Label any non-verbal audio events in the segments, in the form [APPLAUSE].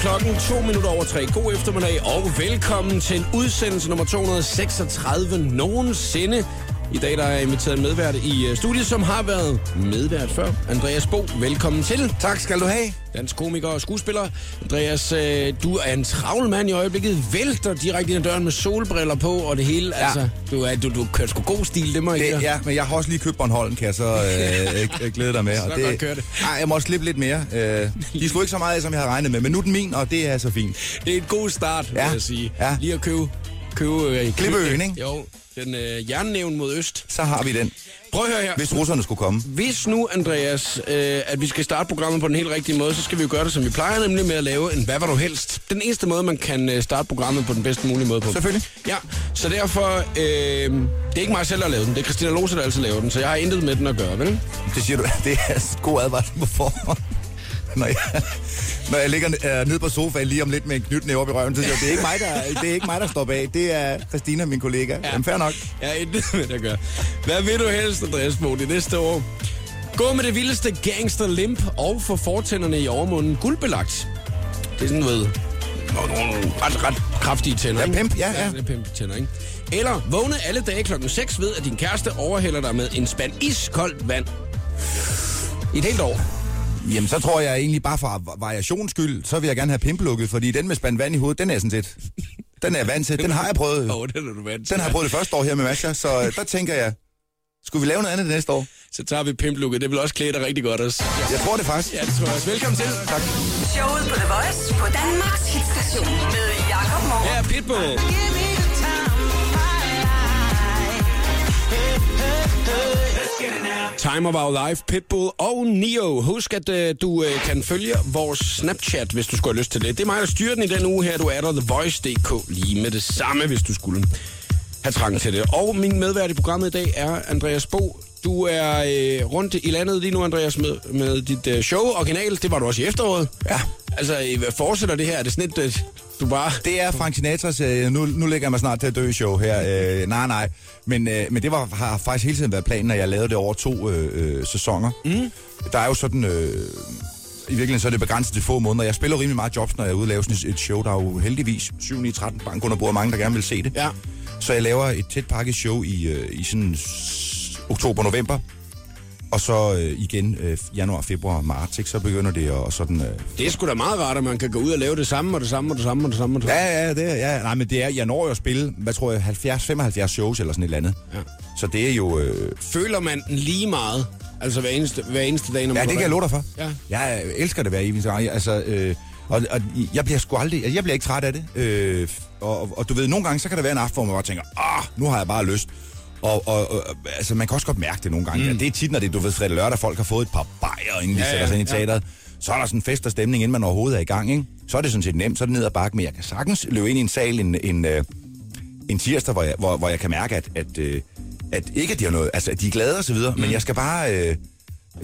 Klokken to minutter over tre. God eftermiddag og velkommen til udsendelse nummer 236 nogensinde. I dag der er jeg inviteret en medvært i øh, studiet, som har været medvært før. Andreas Bo, velkommen til. Tak skal du have. Dansk komiker og skuespiller. Andreas, øh, du er en travl mand i øjeblikket. Vælter direkte ind ad døren med solbriller på og det hele. Ja. Altså, du, er, du, du kører sgu god stil, det må jeg Det, ja, men jeg har også lige købt Bornholm, kan jeg så øh, [LAUGHS] øh, glæde dig med. Så godt kører det. Ej, jeg må også slippe lidt mere. Øh, de slog ikke så meget af, som jeg havde regnet med, men nu er den min, og det er så fint. Det er et god start, vil Ja. jeg sige. Ja. Lige at købe... købe øh, Klippeøen, ikke? Jo, den øh, jernnævn mod øst. Så har vi den, Prøv at høre her. hvis russerne skulle komme. Hvis nu, Andreas, øh, at vi skal starte programmet på den helt rigtige måde, så skal vi jo gøre det, som vi plejer, nemlig med at lave en Hvad var du helst? Den eneste måde, man kan øh, starte programmet på den bedste mulige måde på. Selvfølgelig. Ja, så derfor, øh, det er ikke mig selv, der har lavet den. Det er Christina Lose, der altid laver den, så jeg har intet med den at gøre, vel? Det siger du, [LAUGHS] det er god advarsel på forhånd. [LAUGHS] Når jeg, når jeg ligger øh, nede på sofaen lige om lidt med en knytnæve op i røven, så siger jeg, det er ikke mig, der, det er ikke mig, der står bag. Det er Christina, min kollega. Ja. Jamen, fair nok. Jeg har intet med det at gøre. Hvad vil du helst, Andreas Bo, det næste år? Gå med det vildeste gangster limp og få fortænderne i overmunden guldbelagt. Det er sådan, du ved, ret, ret kraftige tænder. Ja, ikke? pimp, ja, ja. er pimp tænder, ikke? Eller vågne alle dage klokken 6 ved, at din kæreste overhælder dig med en spand iskoldt vand. I et helt år. Jamen, så tror jeg egentlig bare for variations skyld, så vil jeg gerne have pimpelukket, fordi den med spand vand i hovedet, den er sådan set... Den er vant til. Den har jeg prøvet. Åh, oh, den er du vant til. Den har jeg prøvet det første år her med Masha, så øh, der tænker jeg, skulle vi lave noget andet det næste år? Så tager vi pimplukket. Det vil også klæde dig rigtig godt også. Jeg tror det faktisk. Ja, det tror jeg også. Velkommen til. Tak. Showet på The Voice på Danmarks hitstation med Jakob Morup. Ja, Pitbull. Time of Our Life, Pitbull og Neo. Husk, at øh, du øh, kan følge vores Snapchat, hvis du skulle have lyst til det. Det er mig, der styrer den i den uge her. Du er der TheVoice.dk lige med det samme, hvis du skulle have trang til det. Og min medvært i programmet i dag er Andreas Bo. Du er øh, rundt i landet lige nu, Andreas, med, med dit øh, show. Original, det var du også i efteråret. Ja. Altså, hvad fortsætter det her? Er det sådan et, øh, du bare... Det er Frank Sinatras, øh, nu, nu lægger jeg mig snart til at dø show her. Øh, nej, nej. Men, øh, men det var, har faktisk hele tiden været planen, at jeg lavede det over to øh, øh, sæsoner. Mm. Der er jo sådan... Øh, I virkeligheden så er det begrænset til få måneder. Jeg spiller rimelig meget jobs, når jeg er ude og lave sådan et show. Der er jo heldigvis 7 9 13 bank under bordet, mange der gerne vil se det. Ja. Så jeg laver et tæt pakket show i, øh, i sådan oktober-november. Og så øh, igen øh, januar, februar, marts, ikke? så begynder det at sådan... Øh, Det er sgu da meget rart, at man kan gå ud og lave det samme, og det samme, og det samme, og det samme. Og det samme. Ja, ja, det er, ja. Nej, men det er, jeg når jo at spille, hvad tror jeg, 70-75 shows eller sådan et eller andet. Ja. Så det er jo... Øh, Føler man den lige meget? Altså hver eneste, hver eneste dag, når man ja, det kan jeg love dig for. Ja. Jeg elsker det hver eneste gang. Altså, øh, og, og jeg bliver sgu aldrig... Jeg bliver ikke træt af det. Øh, og, og, og, du ved, nogle gange, så kan der være en aften, hvor man bare tænker, ah, nu har jeg bare lyst. Og, og, og altså, man kan også godt mærke det nogle gange. Mm. Ja, det er tit, når det du ved, fredag lørdag, folk har fået et par bajer, inden de Ja, ja, sætter ja, sig ind i ja. teateret. Så er der sådan en fest og stemning, inden man overhovedet er i gang, ikke? Så er det sådan set nemt, så er det ned ad bakke, men jeg kan sagtens løbe ind i en sal en, en, øh, en tirsdag, hvor jeg, hvor, hvor jeg kan mærke, at, at, øh, at ikke at de har noget, altså at de er glade og så videre, mm. men jeg skal bare, øh,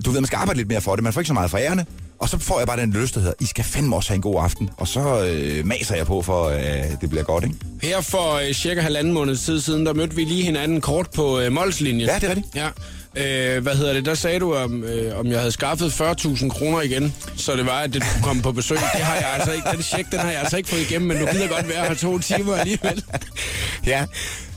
du ved, man skal arbejde lidt mere for det, man får ikke så meget for ærende, og så får jeg bare den lyst, der hedder, I skal fandme også have en god aften, og så øh, maser jeg på for, øh, det bliver godt, ikke? Her for øh, cirka halvanden måned tid siden, der mødte vi lige hinanden kort på øh, Molslinjen. Ja, det er rigtigt. Ja. Øh, hvad hedder det? Der sagde du, om, øh, om jeg havde skaffet 40.000 kroner igen, så det var, at det kunne komme på besøg. [LAUGHS] Det har jeg altså ikke. Den check, den har jeg altså ikke fået igennem, men nu gider godt være her to timer alligevel. Ja,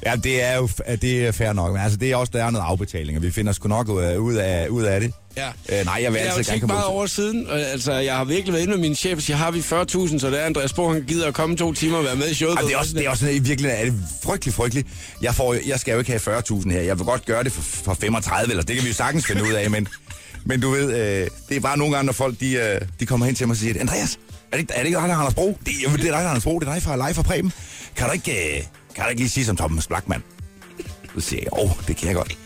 ja det er jo det er fair nok, men altså det er også, der er noget afbetaling, og vi finder sgu nok ud af, ud af det. Ja. Øh, nej, jeg vil Jeg altid gerne komme meget over siden. Altså, jeg har virkelig været inde med min chef og siger, har vi 40.000, så det er Andreas Bo, han gider at komme to timer og være med i showet. Ej, det er også, det er også i virkeligheden er det frygtelig, frygteligt. Jeg, får, jeg skal jo ikke have 40.000 her. Jeg vil godt gøre det for, for 35, eller det kan vi jo sagtens finde ud af, men, men du ved, øh, det er bare nogle gange, når folk de, øh, de kommer hen til mig og siger, Andreas, er det, er det ikke dig, der er Anders Bro? Det, jamen, det er dig, der er Anders Bro. Det er dig fra Live fra Preben. Kan du ikke, øh, kan du ikke lige sige som Thomas Blackman? Så siger jeg, åh, oh, det kan jeg godt.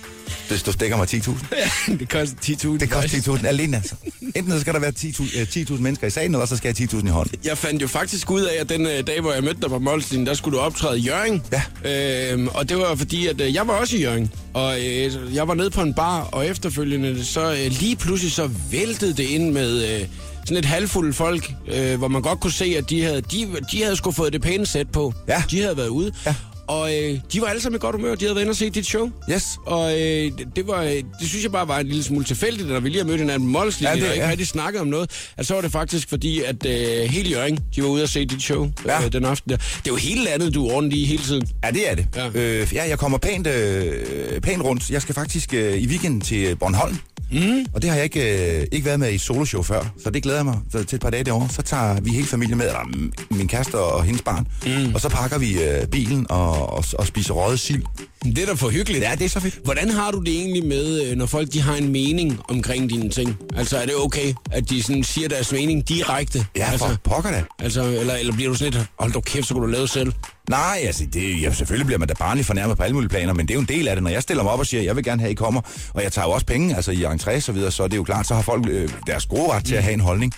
Hvis du stikker mig 10.000. [LAUGHS] det koster 10.000. Det koster 10.000 alene, altså. Enten så skal der være 10.000 øh, 10.000 mennesker i salen, eller så skal jeg have 10.000 i hånden. Jeg fandt jo faktisk ud af, at den øh, dag, hvor jeg mødte dig på Molslinjen, der skulle du optræde i Jørgen. Ja. Øhm, og det var fordi, at øh, jeg var også i Jørgen. Og øh, jeg var nede på en bar, og efterfølgende, så øh, lige pludselig så væltede det ind med øh, sådan et halvfuldt folk, øh, hvor man godt kunne se, at de havde, de, de havde sgu fået det pæne sæt på. Ja. De havde været ude. Ja. Og øh, de var alle sammen i godt humør. De havde været inde og set dit show. Yes. Og øh, det, var, øh, det synes jeg bare var en lille smule tilfældigt, når vi lige har mødt hinanden Mols lige, Ja, det- og ikke ja. rigtig snakket om noget. At så var det faktisk fordi, at øh, hele Jørgen, de var ude og se dit show Ja. øh, den aften der. Det er jo helt andet, du er rundt i hele tiden. Ja, det er det. Ja. Øh, ja jeg kommer pænt, øh, pænt rundt. Jeg skal faktisk øh, i weekenden til Bornholm. Mm. Og det har jeg ikke, øh, ikke været med i soloshow før, så det glæder jeg mig så til et par dage derovre. Så tager vi hele familien med, eller min kæreste og hendes barn, mm. og så pakker vi øh, bilen og, og, og spiser røget sild. Det er da for hyggeligt. Ja, det er så fedt. Hvordan har du det egentlig med, øh, når folk de har en mening omkring dine ting? Altså, er det okay, at de sådan siger deres mening direkte? Ja, altså, for pokker da. altså, eller, eller bliver du sådan lidt, hold du kæft, så kunne du lave selv? Nej, altså, det, ja, selvfølgelig bliver man da barnligt fornærmet på alle mulige planer, men det er jo en del af det. Når jeg stiller mig op og siger, jeg vil gerne have, at I kommer, og jeg tager jo også penge, altså i entré og så videre, så er det jo klart, så har folk øh, deres gode ret til at have en holdning.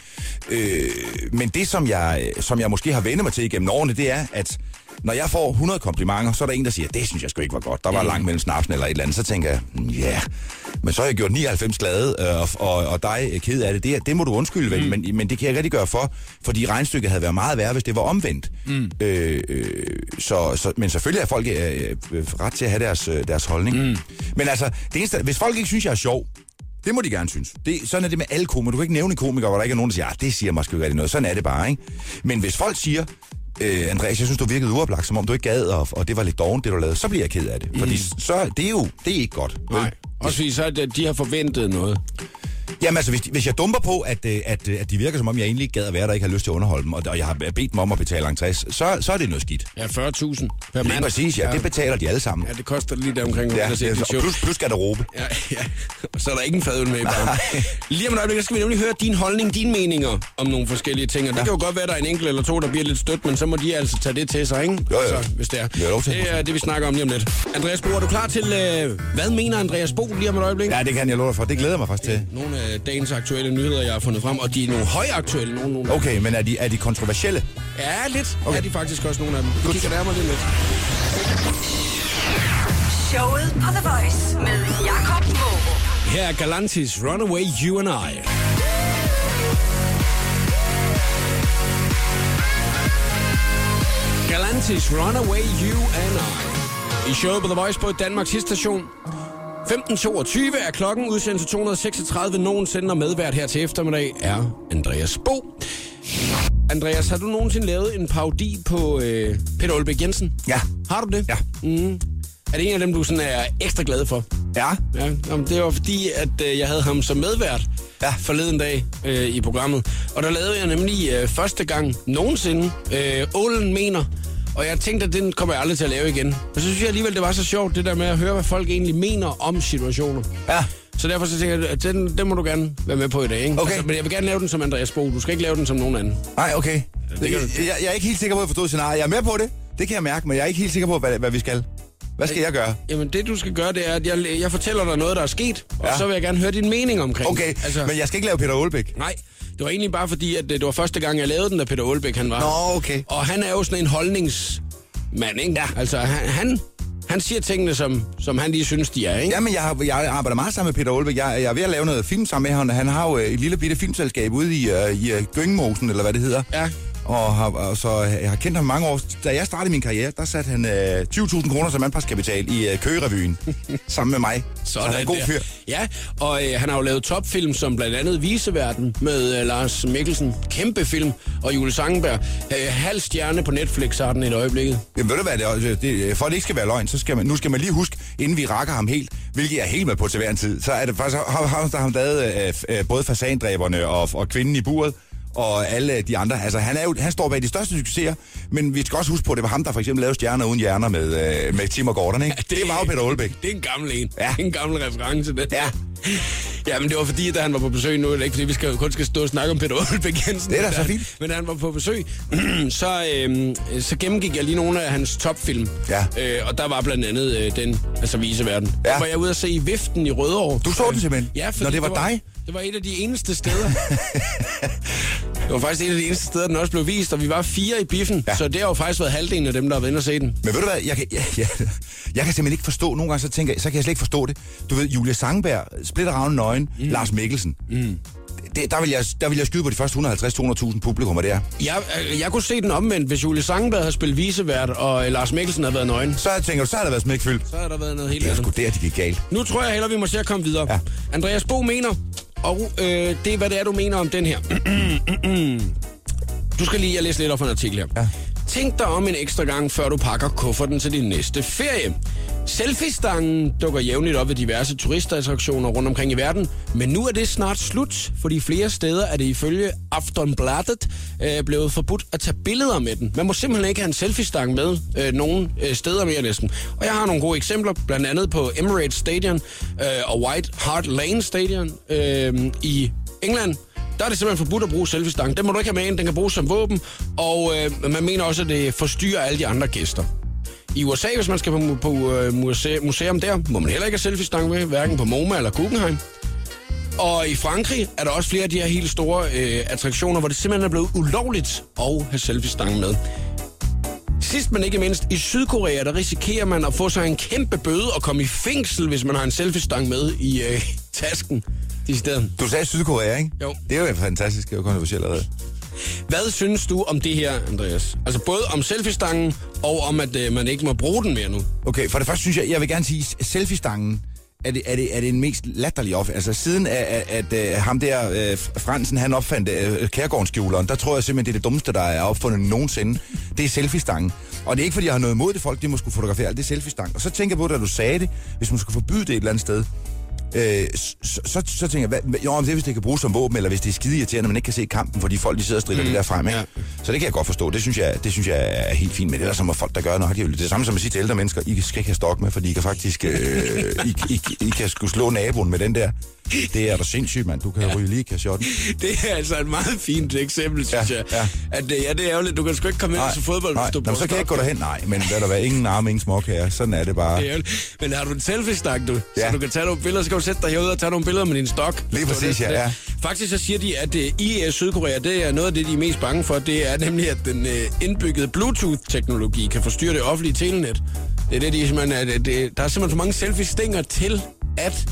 Øh, men det, som jeg, som jeg måske har vendt mig til igennem årene, det er, at når jeg får 100 komplimenter, så er der en, der siger, det synes jeg sgu ikke var godt. Der var langt mellem snapsen eller et eller andet. Så tænker jeg, "Mm, ja, men så har jeg gjort 99 glade, øh, og, og, og dig ked af det. det. Det må du undskylde, vel, men, men det kan jeg rigtig gøre for, fordi regnstykket havde været meget værre, hvis det var omvendt. Mm. Øh, øh, så, så, men selvfølgelig er folk øh, øh, ret til at have deres, øh, deres holdning. Mm. Men altså, det eneste, hvis folk ikke synes, jeg er sjov, det må de gerne synes. Det, sådan er det med alle komikere. Du kan ikke nævne en komiker, hvor der ikke er nogen, der siger, ah, det siger måske ikke rigtig noget. Sådan er det bare, ikke? Men hvis folk siger, øh, Andreas, jeg synes, du virkede uoplagt, som om du ikke gad, og, og det var lidt dovent, det du lavede, så bliver jeg ked af det. Fordi så, det er jo, det er ikke godt. Nej. Også fordi så er de har forventet noget. Jamen altså, hvis, hvis jeg dumper på, at, øh, at, øh, at de virker som om, jeg egentlig ikke gad at være der, ikke har lyst til at underholde dem, og, og jeg har bedt dem om at betale entré, så, så er det noget skidt. Ja, 40.000 per Det er mand. præcis, ja. Det betaler de alle sammen. Ja, det koster lige der omkring, Ja, at se ja, dit så, show. og plus, plus garderobe. Ja, ja. Og så er der ikke en fadøl med i bagen. Lige om et øjeblik, skal vi nemlig høre din holdning, dine meninger om nogle forskellige ting. Og det kan jo godt være, at der er en enkelt eller to, der bliver lidt stødt, men så må de altså tage det til sig, ikke? Jo, jo. Så, hvis det er. Det til. Det er det, vi snakker om lige om lidt. Andreas Bo, er du klar til, øh, hvad mener Andreas Bo lige om et øjeblik? Ja, det kan jeg love dig for. Det glæder mig faktisk til. Nogle af dagens aktuelle nyheder, jeg har fundet frem, og de er nogle højaktuelle. Nogle, nogle Okay, men er de, er de kontroversielle? Ja, lidt. Okay. Er de faktisk også nogle af dem. Vi kigger nærmere lige lidt. Showet på The Voice med Jakob Morup. Her er Galantis Runaway You and I. Galantis Runaway You and I. I showet på The Voice på Danmarks station. 15.22 er klokken, udsendelse 236 nogensinde, og medvært her til eftermiddag er Andreas Bo. Andreas, har du nogensinde lavet en parodi på øh, Peter Olbæk Jensen? Ja. Har du det? Ja. Mm. Er det en af dem, du sådan er ekstra glad for? Ja. Ja, jamen, det var fordi, at øh, jeg havde ham som medvært ja. Ja. forleden dag øh, i programmet. Og der lavede jeg nemlig øh, første gang nogensinde øh, Ålen mener. Og jeg tænkte, at den kommer jeg aldrig til at lave igen. Men så synes jeg alligevel, det var så sjovt, det der med at høre, hvad folk egentlig mener om situationer. Ja. Så derfor så tænker jeg, at den, den må du gerne være med på i dag. Ikke? Altså, Okay. men jeg vil gerne lave den som Andreas Bo. Du skal ikke lave den som nogen anden. Nej, okay. det Jeg, jeg, jeg er ikke helt sikker på, at jeg forstod scenariet. Jeg er med på det. Det kan jeg mærke, men jeg er ikke helt sikker på, hvad, hvad vi skal. Hvad skal jeg gøre? Jamen det du skal gøre, det er, at jeg, jeg fortæller dig noget, der er sket. Og Ja. så vil jeg gerne høre din mening omkring. Okay, altså... men jeg skal ikke lave Peter Aalbæk. Nej, det var egentlig bare fordi, at øh, det var første gang, jeg lavede den, da Peter Aalbæk han var. Nå, okay. Og han er jo sådan en holdningsmand, ikke? Ja. Altså, han, han, han siger tingene, som, som han lige synes, de er, ikke? Jamen, jeg, har, jeg arbejder meget sammen med Peter Aalbæk. Jeg, jeg er ved at lave noget film sammen med ham. Han har jo øh, et lille bitte filmselskab ude i, uh, i uh, Gøngemosen, eller hvad det hedder. Ja. Og, har, og så jeg har kendt ham mange år. Da jeg startede min karriere, der satte han øh, 20.000 kroner som anpartskapital i øh, Køgerevyen. [LAUGHS] sammen med mig. Så han er en god der. fyr. Ja, og øh, han har jo lavet topfilm som blandt andet Viseverden med øh, Lars Mikkelsen. Kæmpe film. Og Julie Sangenberg. Øh, halv stjerne på Netflix har den et øjeblikket. Jamen ved du hvad, det, er- det, for at det ikke skal være løgn, så skal man, nu skal man lige huske, inden vi rakker ham helt, hvilket jeg er helt med på til hver en tid, så er det faktisk ham der har lavet øh, øh, både fasandræberne og, og kvinden i buret, og alle de andre. Altså, han, er jo, han står bag de største succeser, men vi skal også huske på, at det var ham, der for eksempel lavede Stjerner uden hjerner med, øh, med Tim og Gordon, ikke? det, det var jo Peter Aalbæk. Det er en gammel en. Ja. Det er en gammel reference, det. Ja. Ja, men det var fordi, da han var på besøg nu, det ikke fordi, vi skal, kun skal stå og snakke om Peter Aalbæk Jensen. Det er da så fint. Men da han var på besøg, [CLEARS THROAT] så, øhm, så gennemgik jeg lige nogle af hans topfilm. Ja. Øh, og der var blandt andet øh, den, altså Viseverden. Ja. Der var jeg ude at se i Viften i Rødovre. Du så den simpelthen? Ja, fordi Når det var dig? Det var et af de eneste steder. [LAUGHS] det var faktisk et af de eneste steder, den også blev vist, og vi var fire i biffen. Ja. Så det har jo faktisk været halvdelen af dem, der har været inde og se den. Men ved du hvad, jeg kan, ja, ja, jeg kan simpelthen ikke forstå, nogle gange så tænker jeg, så kan jeg slet ikke forstå det. Du ved, Julia Sangberg, splitter ravnen nøgen, mm. Lars Mikkelsen. Mm. det, der, vil jeg, der vil jeg skyde på de første 150-200.000 publikummer der. Jeg, øh, jeg kunne se den omvendt, hvis Julie Sangenberg havde spillet visevært, og øh, Lars Mikkelsen havde været nøgen. Så jeg tænker du, så har der været smækfyldt. Så havde der været noget helt Det er andet. sgu der, de gik galt. Nu tror jeg heller, vi må se at komme videre. Ja. Andreas Bo mener, og øh, det er, hvad det er, du mener om den her. du skal lige, jeg læser lidt op fra en artikel her. Ja. Tænk dig om en ekstra gang, før du pakker kufferten til din næste ferie. Selfie-stangen dukker jævnligt op ved diverse turistattraktioner rundt omkring i verden, men nu er det snart slut, fordi flere steder er det ifølge Aftonbladet øh, blevet forbudt at tage billeder med den. Man må simpelthen ikke have en selfie-stang med øh, nogen øh, steder mere næsten. Og jeg har nogle gode eksempler, blandt andet på Emirates Stadion øh, og White Hart Lane Stadion øh, i England der er det simpelthen forbudt at bruge selfie-stangen. Den må du ikke have med ind, den kan bruges som våben, og øh, man mener også, at det forstyrrer alle de andre gæster. I USA, hvis man skal på, på øh, museum, museum der, må man heller ikke have selfie-stang med, hverken på MoMA eller Guggenheim. Og i Frankrig er der også flere af de her helt store øh, attraktioner, hvor det simpelthen er blevet ulovligt at have selfie-stang med. Sidst men ikke mindst, i Sydkorea, der risikerer man at få sig en kæmpe bøde og komme i fængsel, hvis man har en selfie-stang med i øh, tasken. De steder. Du sagde Sydkorea, ikke? Jo. Det er jo fantastisk, det er jo kontroversielt allerede. Hvad synes du om det her, Andreas? Altså både om selfie-stangen og om, at øh, man ikke må bruge den mere nu. Okay, for det første synes jeg, jeg vil gerne sige, selfie-stangen er det, er det, er det en mest latterlige off. Altså siden at, at, at øh, ham der, øh, Fransen, han opfandt øh, kærgårdsskjuleren, der tror jeg simpelthen, det er det dummeste, der er opfundet nogensinde. Det er selfie-stangen. Og det er ikke, fordi jeg har noget imod det, folk de må skulle fotografere alt, det er selfie-stang. Og så tænker jeg på, da du sagde det, hvis man skulle forbyde det et eller andet sted, Øh, så, så, så tænker jeg, hvad, jo, om det er, hvis det kan bruges som våben, eller hvis det er skide irriterende, man ikke kan se kampen, fordi folk de sidder og strider mm. det der frem. Ikke? Ja. Så det kan jeg godt forstå. Det synes jeg, det synes jeg er helt fint. Men det er der som folk, der gør noget. Det er jo det samme som at sige til ældre mennesker, I skal ikke have stok med, fordi I kan faktisk øh, I, I, I, kan skulle slå naboen med den der. Det er da sindssygt, mand. Du kan ja. ryge lige kashotten. [LAUGHS] Det er altså et meget fint eksempel, synes Ja, jeg. ja. At, øh, ja, det er ærgerligt. Du kan sgu ikke komme ind til fodbold, nej. hvis du Nå, så kan jeg ikke gå derhen. Nej, men hvad der være ingen arme, ingen småkager. Sådan er det bare. Det er. Men har du en selfie-stak, du? Ja. Så du kan tage nogle billeder, så kan du sætte dig herude og tage nogle billeder med din stok. Lige præcis, ja, det. Faktisk så siger de, at øh, i øh, Sydkorea, det er noget af det, de er mest bange for. Det er nemlig, at den indbyggede Bluetooth-teknologi kan forstyrre det offentlige telenet. Det er det, de simpelthen... Er, det, det, der er simpelthen for mange selfie-stinger til, at,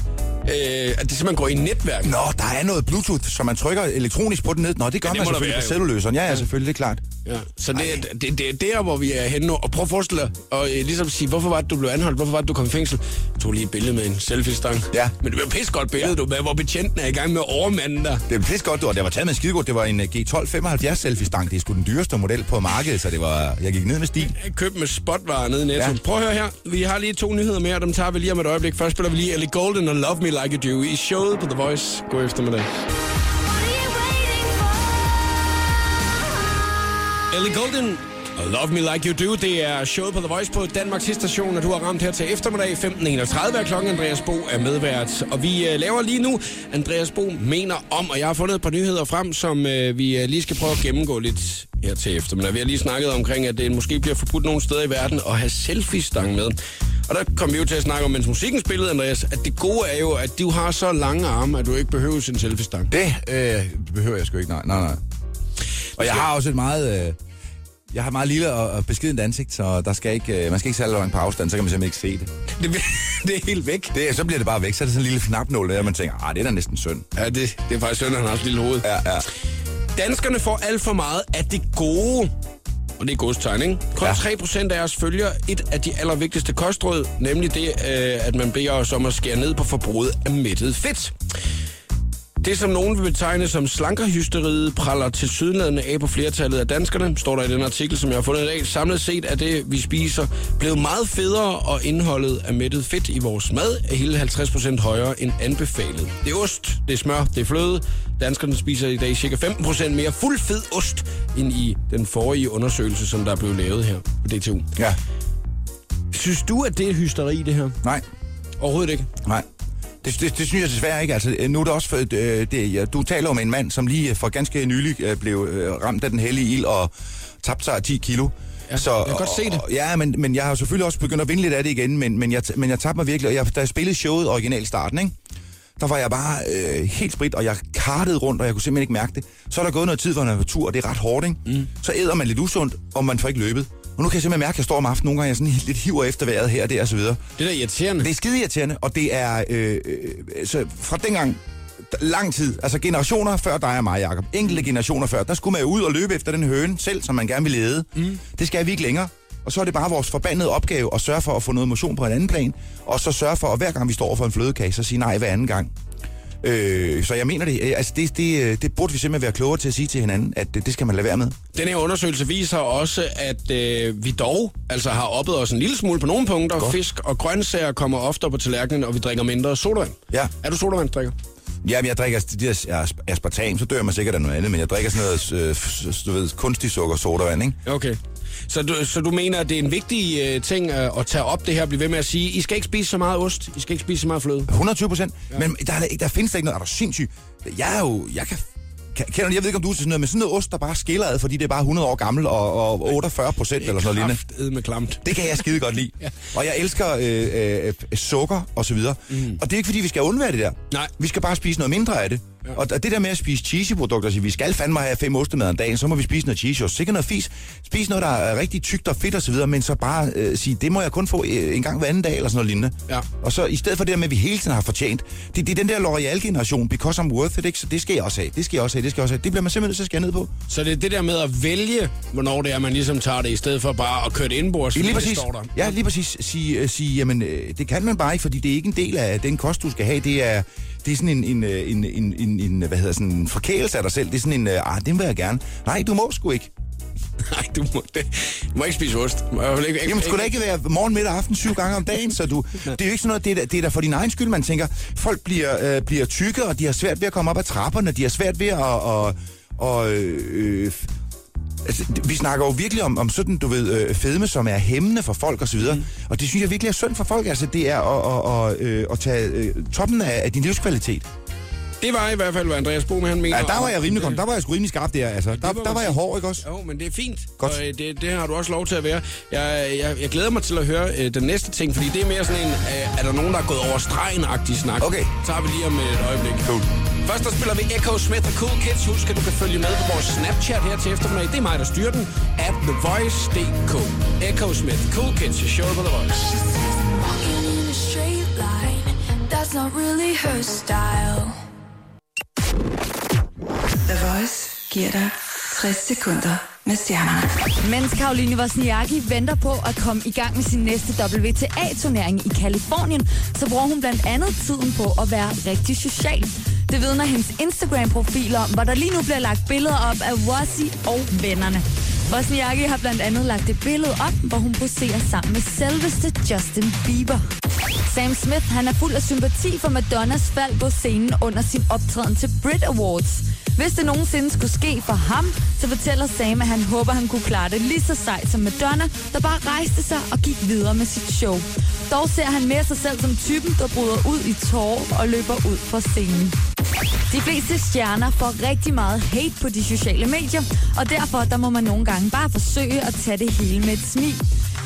øh, at det simpelthen går i netværk. Nå, der er noget Bluetooth, så man trykker elektronisk på den ned. Nå, det gør Ja, det man selvfølgelig være, på celluløseren. Ja, ja, selvfølgelig, det er klart. Ja, så det, er- det, det er der, hvor vi er henne nu. Og prøv at forestille dig, og øh, ligesom sige, hvorfor var det, du blev anholdt? Hvorfor var det, du kom i fængsel? Jeg tog lige et billede med en selfie-stang. Ja. Men det var et godt billede, du, med, hvor betjenten er i gang med at overmande dig. Det pisse godt, du, og det var taget med skidegod. Det var en øh, G12 75 selfie-stang. Det er sgu den dyreste model på markedet, så det var, jeg gik ned med stil. Jeg købte med spotvarer nede i Netto. Ja. Ja. Prøv at høre her. Vi har lige to nyheder mere, dem tager vi lige om et øjeblik. Først spiller vi lige Ellie Golden og Love Me Like You Do i showet på The Voice. God eftermiddag. Ellie Golden Love Me Like You Do, det er showet på The Voice på Danmarks station, og du har ramt her til eftermiddag 15.31 er klokken. Andreas Bo er medvært, og vi øh, laver lige nu Andreas Bo mener om, og jeg har fundet et par nyheder frem, som øh, vi øh, lige skal prøve at gennemgå lidt her til eftermiddag. Vi har lige snakket omkring, at det måske bliver forbudt nogle steder i verden at have selfie-stang med. Og der kom vi jo til at snakke om, mens musikken spillede, Andreas, at det gode er jo, at du har så lange arme, at du ikke behøver en selfie-stang. Det øh, behøver jeg sgu ikke, nej, nej, nej. Og jeg har også et meget... Øh, jeg har et meget lille og, beskedent ansigt, så der skal ikke, øh, man skal ikke særlig langt på afstand, så kan man simpelthen ikke se det. [LAUGHS] Det, det er helt væk. det. Så bliver det bare væk, så er det sådan en lille knapnål der, man tænker, ah, det er da næsten synd. Ja, det, det er faktisk synd, at han har et lille hoved. Ja, ja. Danskerne får alt for meget af det gode. Og det er godstegn, ikke? Kun Ja. ja. 3% af os følger et af de allervigtigste kostråd, nemlig det, øh, at man beder os om at skære ned på forbruget af mættet fedt. Det, som nogen vil betegne som slankerhysteriet, praller til sydlandene af på flertallet af danskerne, står der i den artikel, som jeg har fundet i dag. Samlet set er det, vi spiser, blevet meget federe, og indholdet af mættet fedt i vores mad er hele 50% højere end anbefalet. Det er ost, det er smør, det er fløde. Danskerne spiser i dag cirka 15% mere fuldfed ost, end i den forrige undersøgelse, som der blev lavet her på DTU. Ja, Synes du, at det er hysteri, det her? nej, Overhovedet ikke. nej. Det, det, det synes jeg desværre ikke. Altså, øh, nu er det også for, øh, det, ja, du taler om en mand, som lige for ganske nylig øh, blev øh, ramt af den hellige ild og tabte sig 10 kilo. Ja, jeg kan godt se det. Og, ja, men, men jeg har selvfølgelig også begyndt at vinde lidt af det igen, men, men, jeg, men jeg tabte mig virkelig. Og jeg, da jeg spillede showet original starten, ikke? der var jeg bare øh, helt sprit, og jeg kartede rundt, og jeg kunne simpelthen ikke mærke det. Så er der gået noget tid, hvor man er på tur, og det er ret hårdt, ikke? Mm. Så æder man lidt usundt, og man får ikke løbet. Og nu kan jeg simpelthen mærke, at jeg står om aftenen nogle gange, jeg sådan lidt hiver efter vejret her og der og så videre. Det er da irriterende. Det er skide irriterende, og det er... Øh, øh, så fra dengang, lang tid, altså generationer før dig og mig, Jacob, enkelte generationer før, der skulle man jo ud og løbe efter den høne selv, som man gerne ville æde. Mm. Det skal vi ikke længere. Og så er det bare vores forbandede opgave at sørge for at få noget motion på en anden plan, og så sørge for, at hver gang vi står for en flødekage, så sige nej hver anden gang. Øh, så jeg mener det, øh, altså det, det, øh, det burde vi simpelthen være klogere til at sige til hinanden, at det, det skal man lade være med. Den her undersøgelse viser også, at øh, vi dog altså har oppet os en lille smule på nogle punkter. Godt. Fisk og grøntsager kommer oftere på tallerkenen, og vi drikker mindre sodavand. Ja. Er du sodavandsdrikker? Jamen, jeg drikker de der asp- aspartam, så dør man sikkert af noget andet, men jeg drikker sådan noget, øh, du ved, kunstig sukker sodavand, ikke? Okay. Så du, så du mener, at det er en vigtig øh, ting øh, at tage op det her og blive ved med at sige, I skal ikke spise så meget ost, I skal ikke spise så meget fløde. 120 procent. Ja. Men der, er, der findes der ikke noget, er du sindssyg? Jeg er jo, jeg kan kan- Kender, jeg ved ikke, om du er til sådan noget, men sådan noget ost, der bare skiller ad, fordi det er bare 100 år gammel og, og 48 procent eller sådan noget lignende. med klamt. Det kan jeg skide godt lide. [LAUGHS] ja. Og jeg elsker øh, øh, sukker og så videre. Mm. Og det er ikke, fordi vi skal undvære det der. Nej. Vi skal bare spise noget mindre af det. Ja. Og og det der med at spise cheesy-produkter, så vi skal fandme have fem ostemad om dagen, så må vi spise noget cheese. Sikkert noget fis. Spise noget, der er rigtig tykt og fedt og videre, men så bare øh, sige, det må jeg kun få øh, en gang hver anden dag eller sådan noget lignende. Ja. Og så i stedet for det der med, at vi hele tiden har fortjent, det, det er den der L'Oreal-generation, because I'm worth it, ikke? Så det skal jeg også have, det skal jeg også have, det skal jeg også have. Det bliver man simpelthen nødt til at skære ned på. Så det er det der med at vælge, hvornår det er, man ligesom tager det, i stedet for bare at køre det indbords, Lige det præcis. står der. Ja, lige præcis. Sige, uh, sige jamen, øh, det kan man bare ikke, fordi det er ikke en del af den kost, du skal have. Det er, det er sådan en, en, øh, en, en, en, en, hvad hedder sådan en forkælelse af dig selv. Det er sådan en, uh, ah, den vil jeg gerne. Nej, du må sgu ikke. [LAUGHS] Nej, du må, det, du må ikke spise ost. Må ikke, ikke, Jamen, skulle da ikke være morgen, middag og aften syv gange om dagen, så du... [LAUGHS] Det er jo ikke sådan noget, det er, det er da for din egen skyld, man tænker, folk bliver, øh, bliver tykke, og de har svært ved at komme op ad trapperne, de har svært ved at... Og, og, øh, f- altså, vi snakker jo virkelig om, om sådan, du ved, øh, fedme, som er hæmmende for folk osv., mm. og det synes jeg virkelig er synd for folk, altså det er at, at, at, øh, at tage øh, toppen af, af din livskvalitet. Det var i hvert fald, hvad Andreas Bohme han mener. Ja, der var jeg rimelig, kom, der var jeg sgu rimelig skarp der, altså. Der, der var jeg hård, ikke også? Jo, men det er fint. Godt. Og øh, det, det har du også lov til at være. Jeg, jeg, jeg glæder mig til at høre øh, den næste ting, fordi det er mere sådan en, øh, er der nogen, der er gået over stregen-agtig snak. Okay. Så har vi lige om et øjeblik. Cool. Først der spiller vi Echo Smith og Cool Kids. Husk, at du kan følge med på vores Snapchat her til eftermiddag. Det er mig, der styrer den. At TheVoice.dk. Echo Smith, Cool Kids, show på The Voice. Walking in a straight line, that's not really her style. Giver dig 60 sekunder med stjernerne. Mens Karoline Wozniacki venter på at komme i gang med sin næste WTA-turnering i Kalifornien, så bruger hun blandt andet tiden på at være rigtig social. Det vidner hendes Instagram-profil om, hvor der lige nu bliver lagt billeder op af Wozzy og vennerne. Bosniaki har blandt andet lagt et billede op, hvor hun poserer sammen med selveste Justin Bieber. Sam Smith han er fuld af sympati for Madonnas fald på scenen under sin optræden til Brit Awards. Hvis det nogensinde skulle ske for ham, så fortæller Sam, at han håber, han kunne klare det lige så sejt som Madonna, der bare rejste sig og gik videre med sit show. Dog ser han mere sig selv som typen, der bryder ud i tårer og løber ud fra scenen. De fleste stjerner får rigtig meget hate på de sociale medier, og derfor der må man nogle gange bare forsøge at tage det hele med et smil.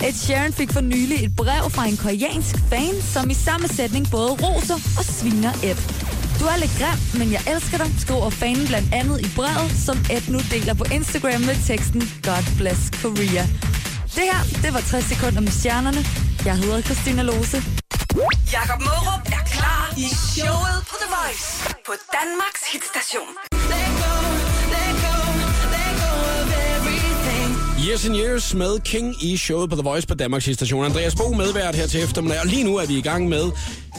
Ed Sheeran fik for nylig et brev fra en koreansk fan, som i samme sætning både roser og sviner Ed. Du er lidt grim, men jeg elsker dig, skriver fanen blandt andet i brevet, som Ed nu deler på Instagram med teksten God bless Korea. Det her, det var 60 sekunder med stjernerne. Jeg hedder Christina Lose. Jakob Mørup er klar i showet på The Voice på Danmarks hitstation. Years and Years med King i showet på The Voice på Danmarks station. Andreas Bo medvært her til eftermiddag, og lige nu er vi i gang med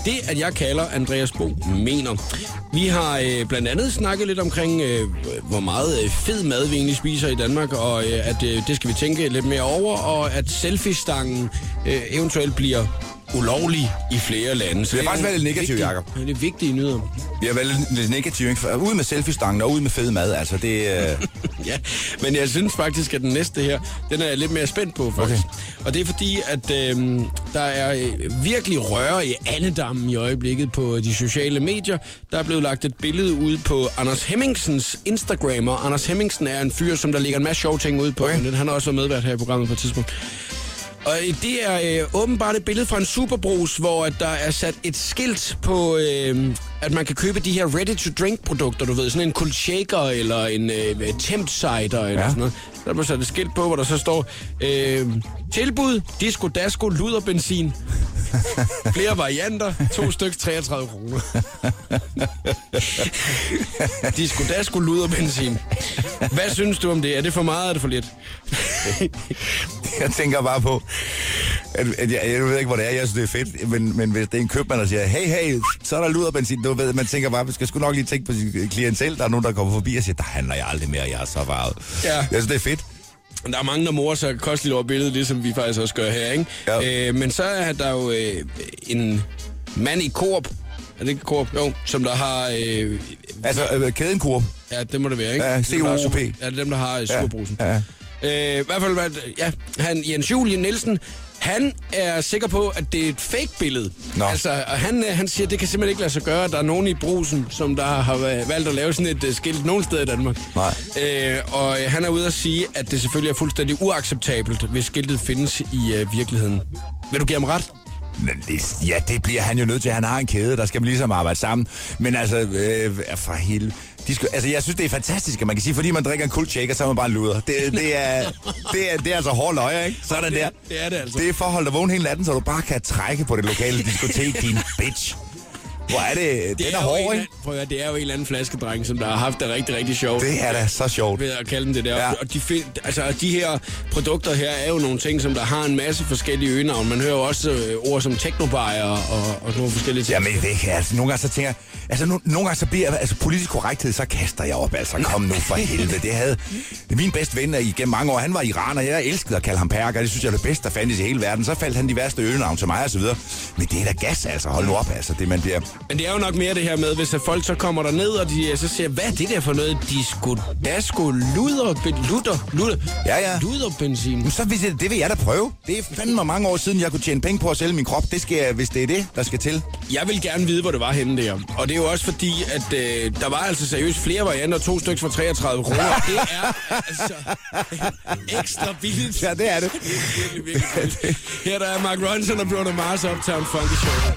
det, at jeg kalder Andreas Bo mener. Vi har øh, blandt andet snakket lidt omkring, øh, hvor meget øh, fed mad vi egentlig spiser i Danmark, og øh, at øh, det skal vi tænke lidt mere over, og at selfie-stangen øh, eventuelt bliver ulovlig i flere lande. Så Det har faktisk været lidt negativt, Jacob. Det er vigtige nyheder. Vi har været lidt, lidt negative, ikke? For- Ud med selfie-stangen og ud med fed mad, altså det... Øh... [LAUGHS] Ja, men jeg synes faktisk, at den næste her, den er jeg lidt mere spændt på, faktisk. Okay. Og det er fordi, at øh, der er øh, virkelig røre i andedammen i øjeblikket på de sociale medier. Der er blevet lagt et billede ud på Anders Hemmingsens Instagram, og Anders Hemmingsen er en fyr, som der ligger en masse sjove ting ud på. Okay. Han har også været medvært her i programmet på et tidspunkt. Og øh, det er øh, åbenbart et billede fra en superbrus, hvor at der er sat et skilt på, øh, at man kan købe de her ready-to-drink-produkter, du ved, sådan en cold shaker eller en øh, temp cider eller Ja. sådan noget. Der er sat et skilt på, hvor der så står, øh, tilbud, disco, dasko, luderbenzin. [LAUGHS] Flere varianter. To stykker 33 kroner. [LAUGHS] Skulle luder benzin. Hvad synes du om det? Er det for meget, eller er det for lidt? [LAUGHS] Jeg tænker bare på, at, at jeg, jeg ved ikke, hvor det er, jeg synes, det er fedt, men, men hvis det er en købmand, der siger, hey, hey, så er der luderbenzin, du ved, man tænker bare, man skal sgu nok lige tænke på sin klientel, der er nogen, der kommer forbi og siger, der handler jeg aldrig mere, jeg er så varet. Ja. Jeg synes, det er fedt. Der er mange, der morer sig kosteligt over billedet, ligesom vi faktisk også gør her, ikke? Ja. Øh, men så er der jo øh, en mand i Coop, er det ikke Coop? Jo, som der har... Øh, Altså, øh, kædenkurv. ja, det må det være, ikke? Ja, COOP. Ja, det er dem, der har øh, superbrusen. Ja, ja. Øh, I hvert fald, ja, han, Jens Julien Nielsen, han er sikker på, at det er et fake-billede. Nå. Altså, og han, øh, han siger, at det kan simpelthen ikke lade sig gøre, at der er nogen i brusen, som der har øh, valgt at lave sådan et uh, skilt nogen sted i Danmark. Nej. Øh, og øh, han er ude at sige, at det selvfølgelig er fuldstændig uacceptabelt, hvis skiltet findes i øh, virkeligheden. Vil du give ham ret? Det, ja, det bliver han jo nødt til. Han har en kæde, der skal man ligesom arbejde sammen. Men altså, øh, for hele... De skal, altså, jeg synes, det er fantastisk, at man kan sige, fordi man drikker en cold shaker, så er man bare en luder. Det, det, er, det, er, det er altså hård løje, ikke? Sådan det, der. det er det altså. Det er for at holde dig vågen hele natten, så du bare kan trække på det lokale diskotek, din bitch. Hvor er det? Den er, jo hård, ikke? prøv at, det er jo en eller anden flaskedreng, som der har haft det rigtig, rigtig sjovt. Det er da så sjovt. ved at kalde dem det der. Ja. Og de, find, altså, de her produkter her er jo nogle ting, som der har en masse forskellige øgenavn. Man hører jo også øh, ord som teknobajer og, og nogle forskellige ting. Jamen, det kan altså, nogle gange så tænker jeg, altså no, nogle gange så bliver altså politisk korrekthed, så kaster jeg op, altså kom nu for helvede. Det havde, min bedste ven er igennem mange år, han var iraner, jeg elskede at kalde ham perker, det synes jeg er det bedste, der fandtes i hele verden. Så faldt han de værste øgenavn til mig og så videre. Men det er da gas, altså, hold nu op, altså, det man bliver... Men det er jo nok mere det her med, hvis at folk så kommer der ned og de øh, så siger, hvad er det der for noget? De skulle da skulle luder, luder, luder, Ja, ja. luderbenzin. Men så vil jeg, det vil jeg da prøve. Det er fandme mange år siden, jeg kunne tjene penge på at sælge min krop. Det skal jeg, hvis det er det, der skal til. Jeg vil gerne vide, hvor det var henne der. Og det er jo også fordi, at øh, der var altså seriøst flere varianter, to stykker for 33 kroner. [LAUGHS] Det er altså ekstra billigt. Ja, det er det. [LAUGHS] Virkelig, virkelig billigt. Her der er Mark Ronson og Bruno Mars Uptown Funky Show.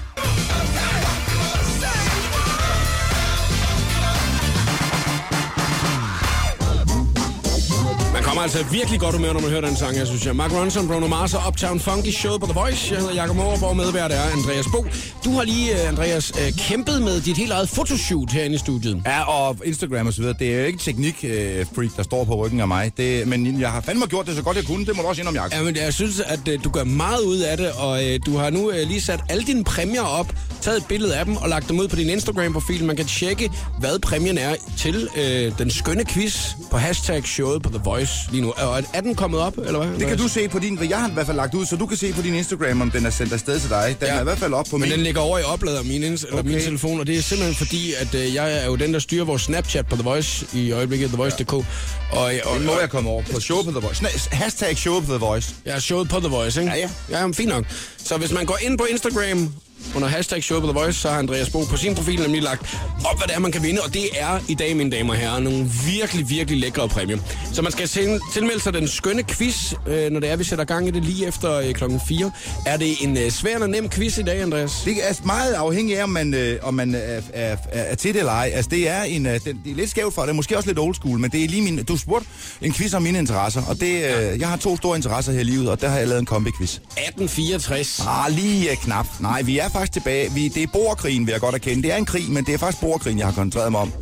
Altså virkelig godt humør, når man hører den sang, jeg synes jeg. Mark Ronson, Bruno Mars og Uptown Funky Show på The Voice. Jeg hedder Jakob Morup, og medvært er Andreas Bo. Du har lige, øh, Andreas, øh, kæmpet med dit helt eget fotoshoot herinde i studiet. Ja, og Instagram og så videre. Det er jo ikke teknik-freak, der står på ryggen af mig. Det, men jeg har fandme gjort det så godt, jeg kunne. Det må du også indrømme, Jacob. Ja, men jeg synes, at øh, du gør meget ud af det, og øh, du har nu øh, lige sat alle dine præmier op, taget et billede af dem og lagt dem ud på din Instagram-profil. Man kan tjekke, hvad præmien er til øh, den skønne quiz på hashtag showet på The Voice lige nu. Og er den kommet op, eller hvad? Det kan du se på din... Jeg har i hvert fald lagt ud, så du kan se på din Instagram, om den er sendt afsted til dig. Den Ja. er i hvert fald op på Men min... den ligger over i oplader min, ins- eller min Okay. telefon, og det er simpelthen fordi, at øh, jeg er jo den, der styrer vores Snapchat på The Voice i øjeblikket, TheVoice.dk. Og, og, Den må jeg komme over på Show på The Voice. Nej, hashtag Show på The Voice. Jeg er showet på The Voice, ikke? Ja, ja. Ja, fint nok. Så hvis man går ind på Instagram under hashtag showet på The Voice, så har Andreas Bo på sin profil nemlig lagt op, hvad det er, man kan vinde. Og det er i dag, mine damer og herrer, nogle virkelig, virkelig lækre præmier. Så man skal til- tilmelde sig den skønne quiz, øh, når det er, vi sætter gang i det lige efter øh, klokken 4. Er det en øh, svær eller nem quiz i dag, Andreas? Det er meget afhængigt af, om man, øh, om man er, er, er, til det eller ej. Altså, det er, en, øh, den, det er lidt skævt for dig, måske også lidt old school, men det er lige min... Du spurgte en quiz om mine interesser, og det, øh, jeg har to store interesser her i livet, og der har jeg lavet en kombi-quiz. 1864. Ah, lige øh, knap. Nej, vi er faktisk tilbage. Vi, det er borgerkrigen, vil jeg godt erkende. Det er en krig, men det er faktisk borgerkrigen, jeg har koncentreret mig om.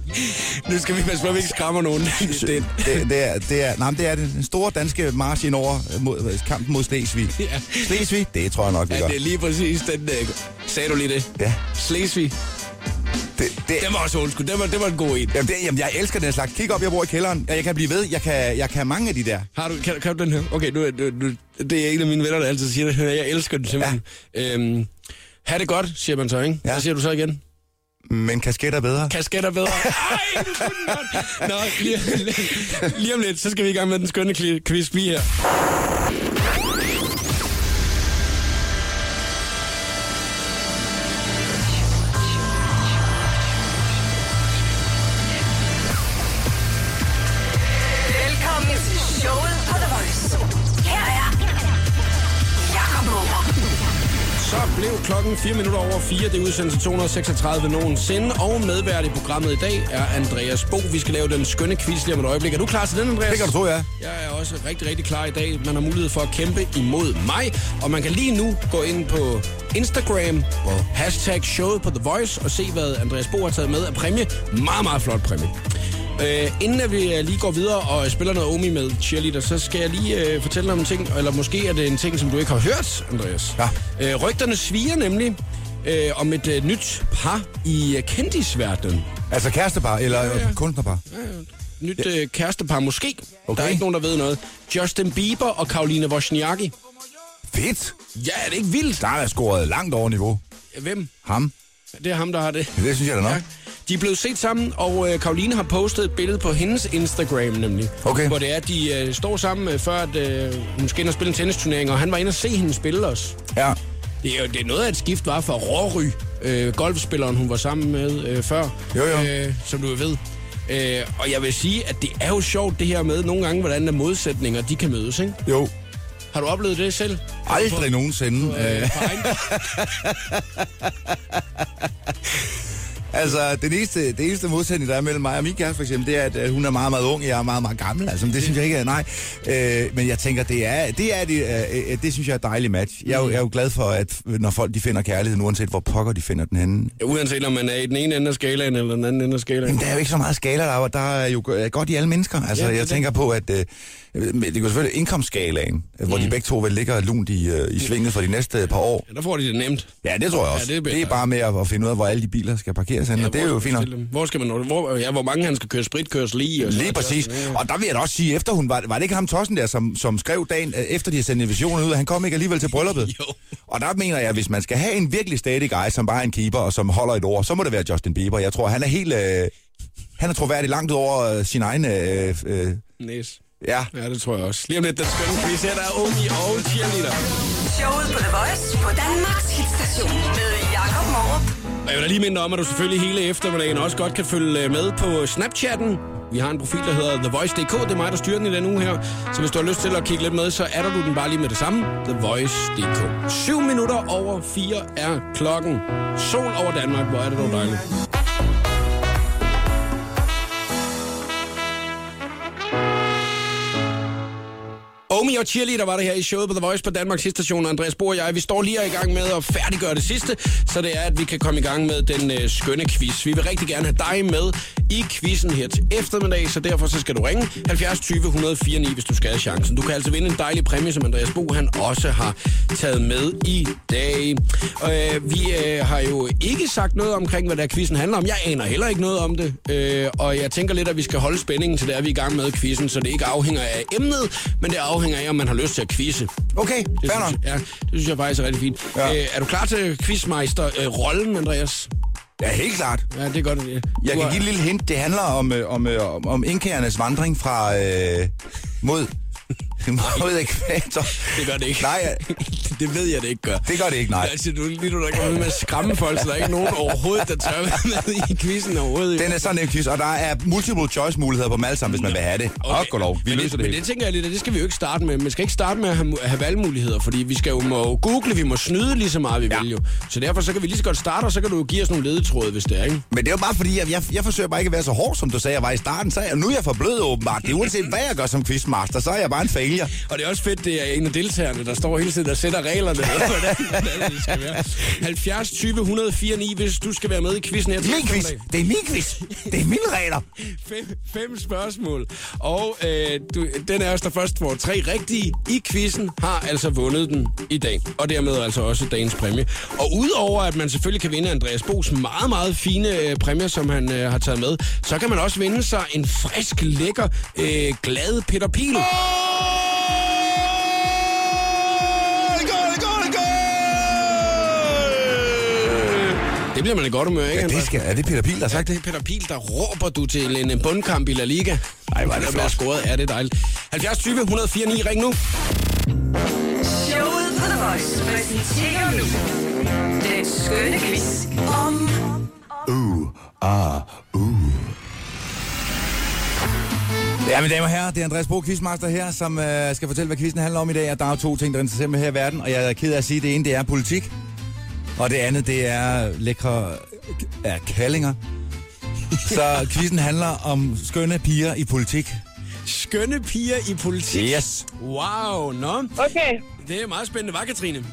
Nu skal vi passe på, at vi ikke skræmmer nogen. [LAUGHS] det, Det, det, er, det, er, nej, det er. Den store danske march ind over øh, mod, øh, kampen mod Slesvig. Ja. Slesvig, det tror jeg nok, vi Ja, gør. det er lige præcis den... Øh, sagde du lige det? Ja. Slesvig. Det, det, Det var også undskyld. Det var, det var en god en. jamen, det, jamen, jeg elsker den slags. Kig op, jeg bor i kælderen. Jeg kan blive ved. Jeg kan, jeg kan mange af de der. Har du, kan, kan du den her? Okay, nu, nu, nu, det er en af mine venner, der altid siger det. Jeg elsker det simpelthen. Ja. Øhm, ha' det godt, siger man så, ikke? Ja. Hvad siger du så igen? Men kasket er bedre. Kasketter bedre. [LAUGHS] Ej, den godt. Nå, lige, lige om lidt, så skal vi i gang med den skønne quiz lige her. Klokken 4 minutter over 4. Det er udsendelse 236 nogensinde. Og medvært i programmet i dag er Andreas Bo. Vi skal lave den skønne quiz lige om et øjeblik. Er du klar til den, Andreas? Det kan du tro, ja. Jeg er også rigtig, rigtig klar i dag. Man har mulighed for at kæmpe imod mig. Og man kan lige nu gå ind på Instagram på hashtag showet på The Voice og se, hvad Andreas Bo har taget med af præmie. Meget, meget flot præmie. Øh, inden at vi øh, lige går videre og spiller noget Omi med cheerleader, så skal jeg lige øh, fortælle om en ting, eller måske er det en ting, som du ikke har hørt, Andreas. Ja. Øh, rygterne sviger nemlig øh, om et øh, nyt par i øh, kendisverdenen. Altså kærestepar eller ja, ja. kunstnerpar. Nyt øh, kærestepar måske. Okay. Der er ikke nogen, der ved noget. Justin Bieber og Karoline Wozniacki. Fedt. Ja, er det ikke vildt? Der er scoret langt over niveau. Hvem? Ham. Det er ham, der har det. Det synes jeg da nok. Ja. De er blevet set sammen, og øh, Karoline har postet et billede på hendes Instagram nemlig. Okay. Hvor det er, at de øh, står sammen, øh, før at, øh, hun skal ind og spille en tennisturnering, og han var inde og se hende spille også. Ja. Det er jo det er noget af et skift, var for Råry, øh, golfspilleren, hun var sammen med øh, før. Jo, jo. Øh, som du ved. Øh, og jeg vil sige, at det er jo sjovt det her med nogle gange, hvordan der modsætninger, de kan mødes, ikke? Jo. Har du oplevet det selv? Aldrig nogensinde. Øh, Øh, på egen- [LAUGHS] [LAUGHS] altså, det eneste, det eneste modsætning, der er mellem mig og min kæreste, for eksempel, det er, at øh, hun er meget, meget ung, og jeg er meget, meget gammel. Altså, det synes jeg ikke er nej. Øh, men jeg tænker, det er, det er det, øh, øh, det synes jeg er et dejligt match. Jeg er, jo, jeg er jo glad for, at når folk de finder kærligheden, uanset hvor pokker de finder den henne. Uanset om man er i den ene ende af skalaen eller den anden ende af skalaen. Jamen, der er jo ikke så meget skala, der er, der er jo go- godt i alle mennesker. Altså, Ja, det er jeg tænker på, at øh, men det går selvfølgelig indkomstskalaen, mm. hvor de begge to vel ligger lunt i, øh, i svinget for de næste par år. Ja, der får de det nemt. Ja, det tror jeg også. Ja, det er det, bedre. det er bare med at, at finde ud af, hvor alle de biler skal parkeres hen, ja, og det er jo fint? Hvor skal man nå? Hvor, ja, hvor mange han skal køre spritkørsel i? Og Lige præcis. Ja. Og der vil jeg da også sige, efter hun var, var det ikke ham Tossen der, som, som skrev dagen øh, efter de har sendt invitationen ud, at han kom ikke alligevel til brylluppet. [LAUGHS] Jo. Og der mener jeg, at hvis man skal have en virkelig stadig guy, som bare er en keeper og som holder et ord, så må det være Justin Bieber. Jeg tror, han er helt... Øh, han er troværdig langt over øh, sin egen... Øh, øh, Næs. Ja, Ja, det tror jeg også. Lige om lidt, den skønne quiz her, der er Omi og cheerleader. Showet på The Voice på Danmarks hitstation med Jakob Morup. Og jeg vil da lige minde om, at du selvfølgelig hele eftermiddagen også godt kan følge øh, med på Snapchatten. Vi har en profil, der hedder TheVoice.dk. Det er mig, der styrer den i den uge her. Så hvis du har lyst til at kigge lidt med, så er du den bare lige med det samme. TheVoice.dk. 7 minutter over 4 er klokken. Sol over Danmark. Hvor er det dog dejligt. Omi og Cheerleader var det her i showet på The Voice på Danmarks station. Andreas Bo og jeg, vi står lige i gang med at færdiggøre det sidste, så det er, at vi kan komme i gang med den øh, skønne quiz. Vi vil rigtig gerne have dig med i quizzen her til eftermiddag, så derfor så skal du ringe 70 20 104 9, hvis du skal have chancen. Du kan altså vinde en dejlig præmie, som Andreas Bo han også har taget med i dag. Øh, vi øh, har jo ikke sagt noget omkring, hvad der quizzen handler om. Jeg aner heller ikke noget om det, øh, og jeg tænker lidt, at vi skal holde spændingen til det, er vi er i gang med quizzen, så det ikke afhænger af emnet, men det afhænger af, om man har lyst til at quizze. okay, Det fair synes, ja, det synes jeg faktisk er rigtig fint. Ja. Øh, er du klar til quizmeister-rollen, Andreas? Ja, helt klart. Ja, det er godt. øh, Jeg kan give et lille hint. Det handler om, øh, om, øh, om, om indkærernes vandring fra øh, mod, mod ekvator. Det gør det ikke. Nej, det ved jeg, det ikke gør. det gør det ikke, nej. Altså, du, lige nu der kommer ud med at skræmme folk, så der er ikke nogen overhovedet, der tør være med i quizzen overhovedet. Den er sådan en quiz, og der er multiple choice muligheder på dem alle sammen, hvis man vil have det. Okay. Og lov, vi men løser det, Men det tænker jeg lidt, at det skal vi jo ikke starte med. Man skal ikke starte med at have, have valgmuligheder, fordi vi skal jo må google, vi må snyde lige så meget, vi Ja. vil jo. Så derfor så kan vi lige så godt starte, og så kan du jo give os nogle ledetråde, hvis det er, ikke? Men det er jo bare fordi, jeg, jeg, jeg forsøger bare ikke at være så hård, som du sagde, jeg var i starten. Så er jeg, nu er jeg for blød åbenbart. Det er uanset, hvad jeg gør som quizmaster, så er jeg bare en failure. Og det er også fedt, det er en af deltagerne, der står hele tiden og sætter reglerne, hvordan, hvordan det skal være. 70 20 104 9, hvis du skal være med i quizzen her til Min quiz. Det er min quiz. Det er mine regler. Fem, fem spørgsmål. Og øh, du, den af os, der først får tre rigtige i quizzen, har altså vundet den i dag. Og dermed altså også dagens præmie. Og udover at man selvfølgelig kan vinde Andreas Bos meget, meget fine øh, præmier, som han øh, har taget med, så kan man også vinde sig en frisk, lækker, øh, glad Peter Pil. Det bliver man i godt humør, ikke? Ja, det skal, er det Peter Pil, der har sagt Det det? er Peter Pil, der råber du til en, en bundkamp i La Liga. Ej, hvor er det flot. scoret. Ja, det er dejligt. 70 20 104 9, ring nu. Showet på The Voice præsenterer nu den skønne quiz om Ja, mine damer og herrer, det er Andreas Bo, quizmaster her, som øh, skal fortælle, hvad quizzen handler om i dag. Og der er jo to ting, der interesserer mig her i verden, og jeg er ked af at sige, at det ene, det er politik. Og det andet, det er lækre er kallinger. Så quizzen handler om skønne piger i politik. Skønne piger i politik. Yes. Wow, nå. Okay. Det er meget spændende, var Katrine?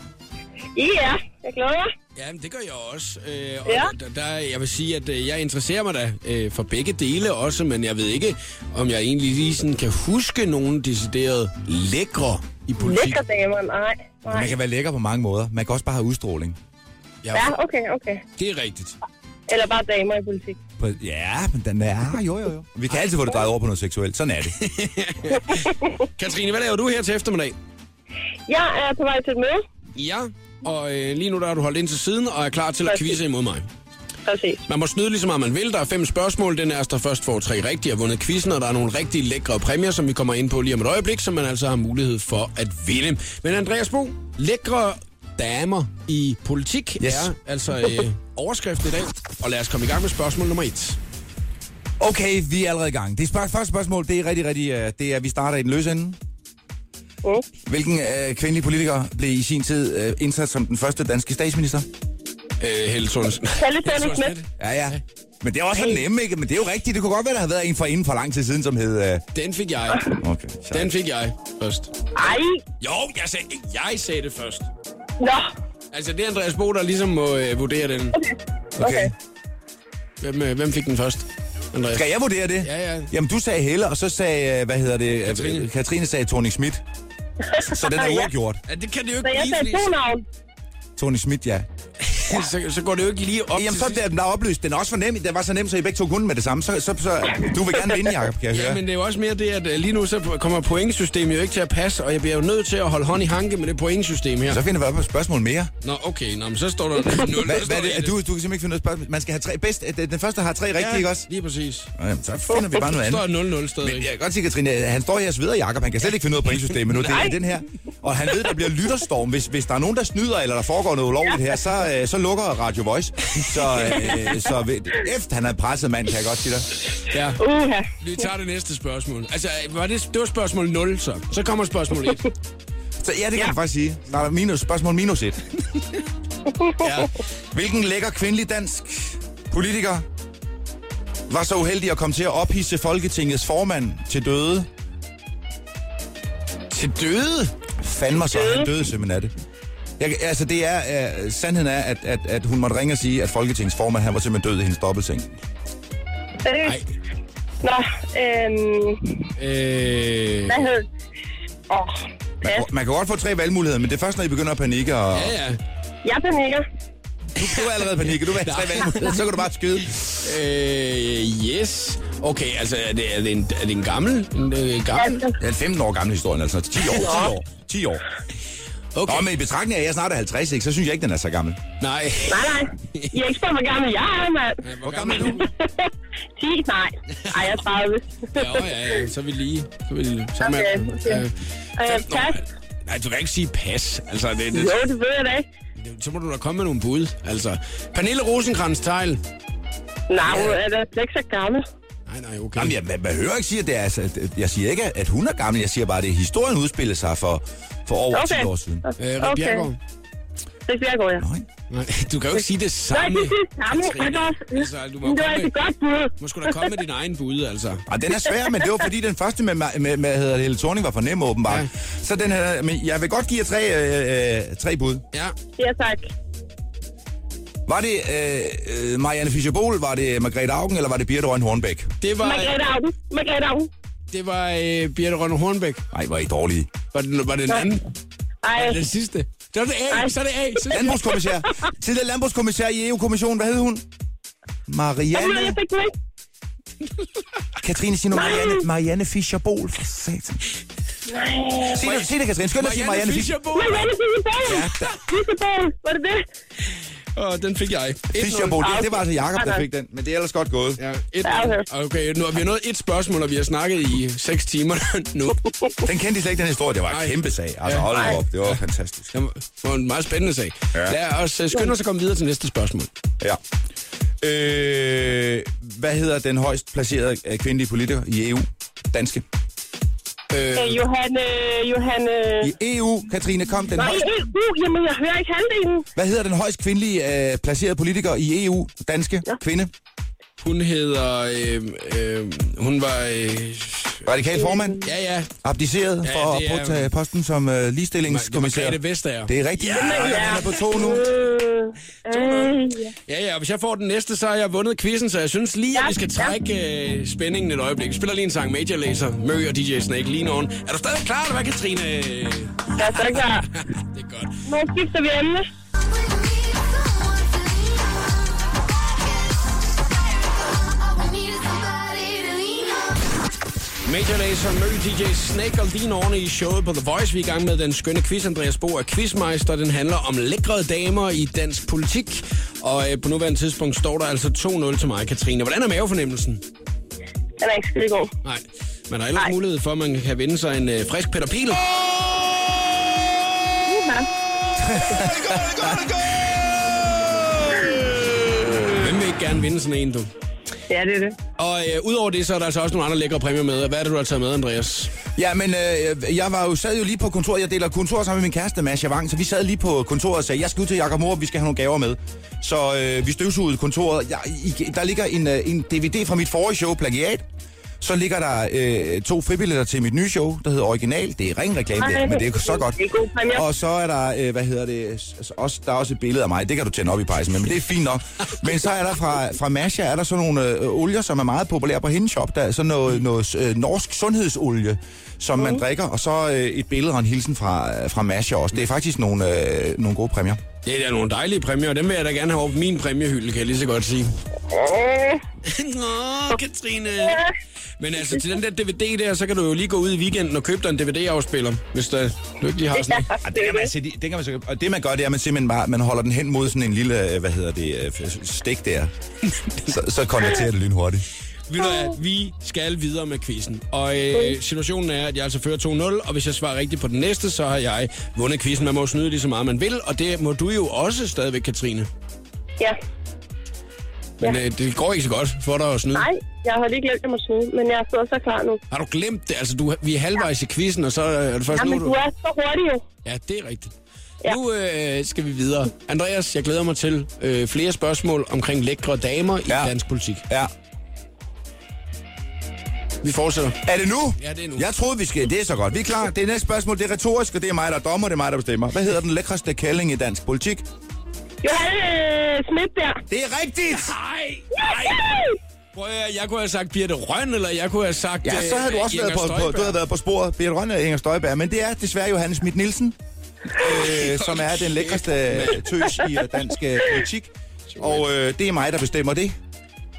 I er. Jeg glæder mig. Ja, det gør jeg også. Øh, og Ja. der, der, jeg vil sige, at øh, jeg interesserer mig da øh, for begge dele også, men jeg ved ikke, om jeg egentlig lige sådan kan huske nogen decideret lækre i politik. Lækre damer. Nej. Man Nej. kan være lækker på mange måder. Man kan også bare have udstråling. Ja, Ja, okay, okay. det er rigtigt. Eller bare damer i politik. På, ja, men den er... Jo, jo, jo. Vi kan altid få det drejet over på noget seksuelt. Sådan er det. [LAUGHS] Katrine, hvad laver du her til eftermiddag? Jeg er på vej til et møde. Ja, og øh, lige nu der har du holdt ind til siden og er klar til at Præcis. quizze imod mig. Præcis. Man må snyde lige så meget man vil. Der er fem spørgsmål. Den er, der først får tre rigtige har vundet quizzen, og der er nogle rigtig lækre præmier, som vi kommer ind på lige om et øjeblik, som man altså har mulighed for at vinde. Men Andreas Bo, lækre damer i politik Yes. er altså øh, [LAUGHS] overskriften i dag. Og lad os komme i gang med spørgsmål nummer et. Okay, vi er allerede i gang. Det spørg- første spørgsmål, det er rigtig, rigtig... Uh, det er, at vi starter i den løse ende. Mm. Hvilken uh, kvindelig politiker blev i sin tid uh, indsat som den første danske statsminister? Øh, Helle Thorning- Helle Thorning-Schmidt. Ja, ja. Men det er også for nemt, ikke? Men det er jo rigtigt. Det kunne godt være, der havde været en for inden for lang tid siden, som hed... Uh... Den fik jeg. Okay, så. Den fik jeg først. Ej. Jo, jeg sagde, jeg sagde det først. Nå. Altså, det er Andreas Bo, der ligesom må øh, vurdere den. Okay. Hvem, øh, hvem fik den først? Andreas? Skal jeg vurdere det? Ja, ja. Jamen, du sagde Helle, og så sagde, øh, hvad hedder det? Katrine. Øh, Katrine sagde Tony Schmidt. Så den er [LAUGHS] uafgjort. Ja, det kan det jo Så ikke jeg blive, sagde to navn. Tony Schmidt, ja. Så, så går det jo ikke lige op Jamen, så er den der oplyst. Den er også for nem. Den var så nem, så I begge to kunne med det samme. Så, så, så du vil gerne vinde, Jacob, kan jeg høre. Ja, men det er jo også mere det, at øh, lige nu så kommer pointsystemet jo ikke til at passe, og jeg bliver jo nødt til at holde hånd i hanke med det pointsystem her. Så finder vi op et spørgsmål mere. Nå, okay, nå, men så står der [LAUGHS] 0. Hvad, hvad er det? Du, du kan simpelthen ikke finde noget spørgsmål. Man skal have tre bedst. øh, Den første har tre rigtige, ikke også? lige præcis. Nå, Jamen, så finder vi bare noget andet. står 0-0 stadigvæk. Men jeg kan godt sige, Katrine, han står her og sveder, Jacob. Han kan slet ikke finde af pointsystemet nu. Det er den her. Og han ved, der bliver lytterstorm. Hvis, hvis der er nogen, der snyder, eller der foregår noget ulovligt her, så, øh, så lukker Radio Voice. Så, øh, så ved, efter han er presset mand, kan jeg godt sige dig. Ja, Uha. vi tager det næste spørgsmål. Altså, var det, det var spørgsmål 0, så. Så kommer spørgsmål 1. Så ja, det kan ja. man faktisk sige. Der er minus, spørgsmål minus et. [LAUGHS] Ja. Hvilken lækker kvindelig dansk politiker var så uheldig at komme til at ophisse Folketingets formand til døde? Til døde? Fandme så, han døde simpelthen af det. Jeg, altså, det er, uh, sandheden er, at, at, at hun måtte ringe og sige, at Folketingets formand, han var simpelthen død i hendes dobbeltseng. Seriøst. Nå, øhm, Øh, hvad hed... Åh, oh, Man, ja. kan- man kan godt få tre valgmuligheder, men det er først, når I begynder at panikke. Og, ja, ja. Jeg panikker. Du, du er allerede panikke, du vil have tre [LAUGHS] valgmuligheder, så kan du bare skyde. Øh, yes. Okay, altså, er det, er det, en, er det en gammel? En, øh, gammel? Altså, Det er en 15 år gammel historie, altså 10 år, 10 år, 10 år. Okay. Nå, men i betragtning af, at jeg snart er 50, ikke, så synes jeg ikke, den er så gammel. Nej. nej, nej. I er ikke spurgt, hvor gammel jeg er, mand. Hvor gammel er du? [LAUGHS] 10? Nej. Ej, jeg er 30. Ja, ja, ja, så er vi lige. Så er vi lige. Så er man, Okay, okay. øh, Øh, pas. Nej, du kan ikke sige pas. Altså, det, det, Jo, det ved jeg da ikke. det, så må du da komme med nogle bud. Altså, Pernille rosenkrantz teil Nej, hun er da slet ikke så gammel. Nej, nej, okay. Jamen, jeg, jeg behøver ikke sige, at det er... Altså, at- jeg siger ikke, at hun er gammel. Jeg siger bare, at det historien udspillede sig for, for over Okay. 10 år siden. Øh, Rik Okay. Bjerregaard. Det bliver jeg ja. Nej. Nej, du kan jo ikke sige det Nej, samme. det er det samme. Katrine. Er Altså, du må Men det var komme et med, godt bud. må sgu da komme med din egen bud, altså. Og den er svær, men det var fordi den første med, med, med, med hedder det, Helle Thorning var for nem åbenbart. Ja. Ja. Så den her, men jeg vil godt give jer tre, øh, øh, tre bud. Ja, Ja, tak. Var det øh, øh, Marianne Fischer-Bohl, var det Margrethe Augen, eller var det Birte Røn Hornbæk? det var, Margrethe Augen. Margrethe Augen. det var øh, Birte Rønne Hornbæk. Nej, er I dårlige. Var det, var det den anden? Ej, Den sidste? Så er det A, Nej. så er det A. Så Landbrugskommissær. Tidligere landbrugskommissær i EU-kommissionen. Hvad hed hun? Marianne... jeg fik den ikke. Katrine, sig nu Marianne, Marianne Fischer-Bohl. For satan. Nej. Sig det, sig det Katrine. Skynd dig at sige Marianne Fischer. Fischer-Bohl. Marianne Fischer-Bohl. Ja, Fischer-Bohl. Var det det? Åh, den fik jeg. 1-0. Fischer-Bohl. Det, det var altså Jakob, der Okay. fik den. Men det er ellers godt gået. Ja, Ja, 1 Okay, nu har vi nået et spørgsmål, og vi har snakket i 6 timer [LAUGHS] nu. Den kendte slet ikke, den historie. Det var en kæmpe sag. Altså, Ja. hold nu op. Det var fantastisk. Det var en meget spændende sag. Ja. Lad os uh, skynde os at komme videre til næste spørgsmål. Ja. Øh, hvad hedder den højst placerede øh, kvindelige politiker i EU? Danske. Øh, øh, Johan... Øh... I EU, Katrine, kom den Nej, højst, EU, jamen jeg hører ikke halvdelen. Hvad hedder den højst kvindelige øh, placerede politiker i EU? Danske ja. kvinde? Hun hedder... Øh, øh, hun var... Øh, Radikal formand? ja, ja. Abdiceret Ja, for det at er- påtage posten som øh, ligestillingskommissær. Margrethe Vestager. Det er rigtigt. Ja, ja. Han er på to nu. Øh, øh, ja. Ja, ja, og hvis jeg får den næste, så har jeg vundet quizzen, så jeg synes lige, at vi skal trække øh, spændingen et øjeblik. Vi spiller lige en sang Major Lazer, Mø og DJ Snake lige nogen. Er du stadig klar, eller hvad, Katrine? Jeg er så klar. [LAUGHS] det er godt. Nu skifter vi emne. Major Lazer, Mø, DJ Snake og nogen i showet på The Voice. Vi er i gang med den skønne quiz. Andreas Bo er quizmeister. Den handler om lækre damer i dansk politik. Og øh, på nuværende tidspunkt står der altså 2-0 til mig, Katrine. Hvordan er mavefornemmelsen? Den er ikke skide god. Nej, man har ellers Nej. mulighed for, at man kan vinde sig en øh, frisk Peter Pil. [LAUGHS] Hvem vil ikke gerne vinde sådan en, du? Ja, det er det. Og øh, udover det, så er der altså også nogle andre lækre præmier med. Hvad er det, du har taget med, Andreas? Ja, men øh, jeg var jo, sad jo lige på kontoret. Jeg deler kontor sammen med min kæreste, Masha Wang. Så vi sad lige på kontoret og sagde, jeg skal ud til Jakob Morup, vi skal have nogle gaver med. Så øh, vi støvsugede kontoret. Jeg, i, der ligger en, øh, en DVD fra mit forrige show, Plagiat. Så ligger der øh, to fribilletter til mit nye show, der hedder Original. Det er ren reklame, der, men det er så godt. det. Og så er der, øh, hvad hedder det, også, der er også et billede af mig. Det kan du tænde op i pejsen med, men det er fint nok. Men så er der fra, fra Masha, er der sådan nogle øh, olier, som er meget populære på hendes shop. Der er sådan noget, noget øh, norsk sundhedsolie, som man drikker. Og så øh, et billede og en hilsen fra, øh, fra Masha også. Det er faktisk nogle, øh, nogle gode præmier. Det er da nogle dejlige præmier, og dem vil jeg da gerne have på min præmiehylde, kan jeg lige så godt sige. [LAUGHS] Nå, Katrine. Men altså, til den der DVD der, så kan du jo lige gå ud i weekenden og købe dig en DVD-afspiller, hvis der, du ikke lige har sådan. Ja, det, kan man, se, det, det kan man så, og det man gør, det er, at man simpelthen bare, man holder den hen mod sådan en lille, øh, hvad hedder det, øh, stik der. [LAUGHS] så, så konverterer det lynhurtigt. Ved du hvad, vi skal videre med quizzen. Og øh, situationen er, at jeg altså fører 2-0, og hvis jeg svarer rigtigt på den næste, så har jeg vundet quizzen. Man må snyde lige så meget, man vil, og det må du jo også stadigvæk, Katrine. ja. Men øh, det går ikke så godt for dig at snyde. Nej, jeg har lige glemt, at jeg må snyde, men jeg er så klar nu. Har du glemt det? Altså, du, vi er halvvejs i quizzen, og så er det først Jamen, nu, du er så hurtig jo. Ja, det er rigtigt. Ja. Ja. Nu øh, skal vi videre. Andreas, jeg glæder mig til øh, flere spørgsmål omkring lækre damer i Ja. dansk politik. Ja. Vi fortsætter. Er det nu? Ja, det er nu. Jeg troede, vi skal... Det er så godt. Vi er klar. Det næste spørgsmål, det er retorisk, og det er mig, der er dommer, det er mig, der bestemmer. Hvad hedder den lækreste kælling i dansk politik? Johan øh, Schmidt der. Det er rigtigt! Nej, Yay! Prøv at, jeg kunne have sagt Birte Røn, eller jeg kunne have sagt... Ja, så havde du øh, også været Inger på, på, Støjberg. du havde været på sporet. Birte Rønne og Inger Støjberg. Men det er desværre Johannes Schmidt Nielsen, øh, som er den lækreste tøs i dansk øh, politik. Og øh, det er mig, der bestemmer det.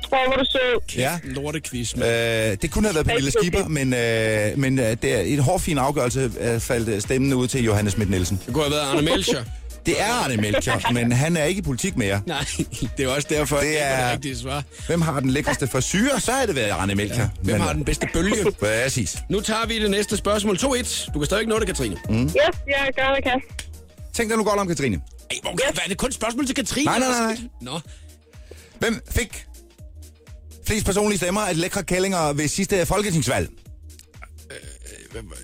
Hvor var du så? Ja. Lortequiz. Øh, det kunne have været Pernille Skipper, men, øh, men øh, det er en hård, fin afgørelse øh, faldt øh, stemmen ud til Johannes Schmidt Nielsen. Det kunne have været Arne Melcher. [LAUGHS] Det er Arne Melchior, [LAUGHS] men han er ikke i politik mere. Nej, det er også derfor, Det er det rigtige svar. Hvem har den lækreste frisyr? Så er det været Arne Melchior. Hvem Men, har den bedste bølge? [LAUGHS] Præcis. Nu tager vi det næste spørgsmål. 2-1. Du kan stadig nå det, Katrine. Mm. Yes, jeg gør, hvad jeg kan. Tænk dig nu godt om, Katrine. Ej, hvor, hvad er det kun et spørgsmål til Katrine? Nej, nej, nej, nej. Nå, Hvem fik flest personlige stemmer af de lækre kællinger ved sidste folketingsvalg?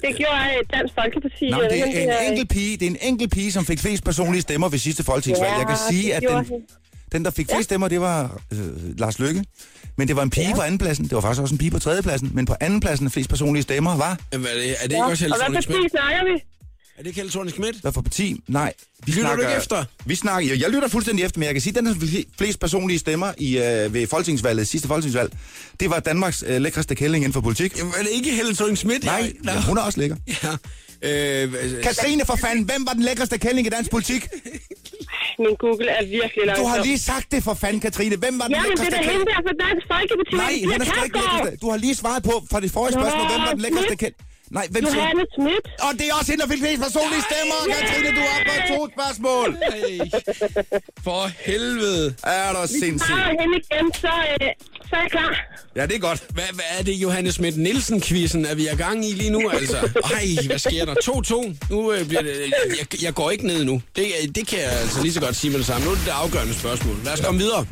Det gjorde Dansk Folkeparti. Nej, det er en enkelt pige, det er en enkelt pige, som fik flest personlige stemmer ved sidste folketingsvalg. Ja, Jeg kan sige, at den, den, der fik flest stemmer, det var øh, Lars Lykke. Men det var en pige ja. på andenpladsen. Det var faktisk også en pige på tredjepladsen. Men på andenpladsen af flest personlige stemmer var... Jamen, er det, er det ikke også Helle Og hvad parti snakker vi? Er det Helle Thorning Schmidt? Hvad for parti? Nej. Vi Lytter du ikke efter? Vi snakker, jo, jeg lytter fuldstændig efter, men jeg kan sige, at den, der flest personlige stemmer i, øh, ved folketingsvalget, sidste folketingsvalg, det var Danmarks øh, lækreste kælling inden for politik. Jamen, er det ikke Helle Thorning Schmidt? Nej, ja, hun er også lækker. Ja. Øh, øh, Katrine for fanden, hvem var den lækreste kælling i dansk politik? [LAUGHS] Min Google er virkelig langt. Du har lige sagt det for fanden, Katrine. Hvem var den Ja, men det lækreste er da hende kælling? der fra Dansk Folkeparti. Nej, han er sgu ikke lækreste. Du har lige svaret på fra det forrige spørgsmål, hvem var den lækreste kælling? Nej, hvem siger Johanne Schmidt. Og det er også hende, der fik flest personlige stemmer, Katrine. Du er på to spørgsmål. Ej, for helvede. Er du sindssyg? Ah, hende igen, så, øh, så er jeg klar. Ja, det er godt. Hvad, hvad er det, Johannes Schmidt Nielsen-quizzen, er vi i gang i lige nu, altså? Ej, hvad sker der? 2-2. Nu øh, bliver det... Jeg, jeg går ikke ned nu. Det, det kan jeg altså lige så godt sige med det samme. Nu er det det afgørende spørgsmål. Lad os komme videre.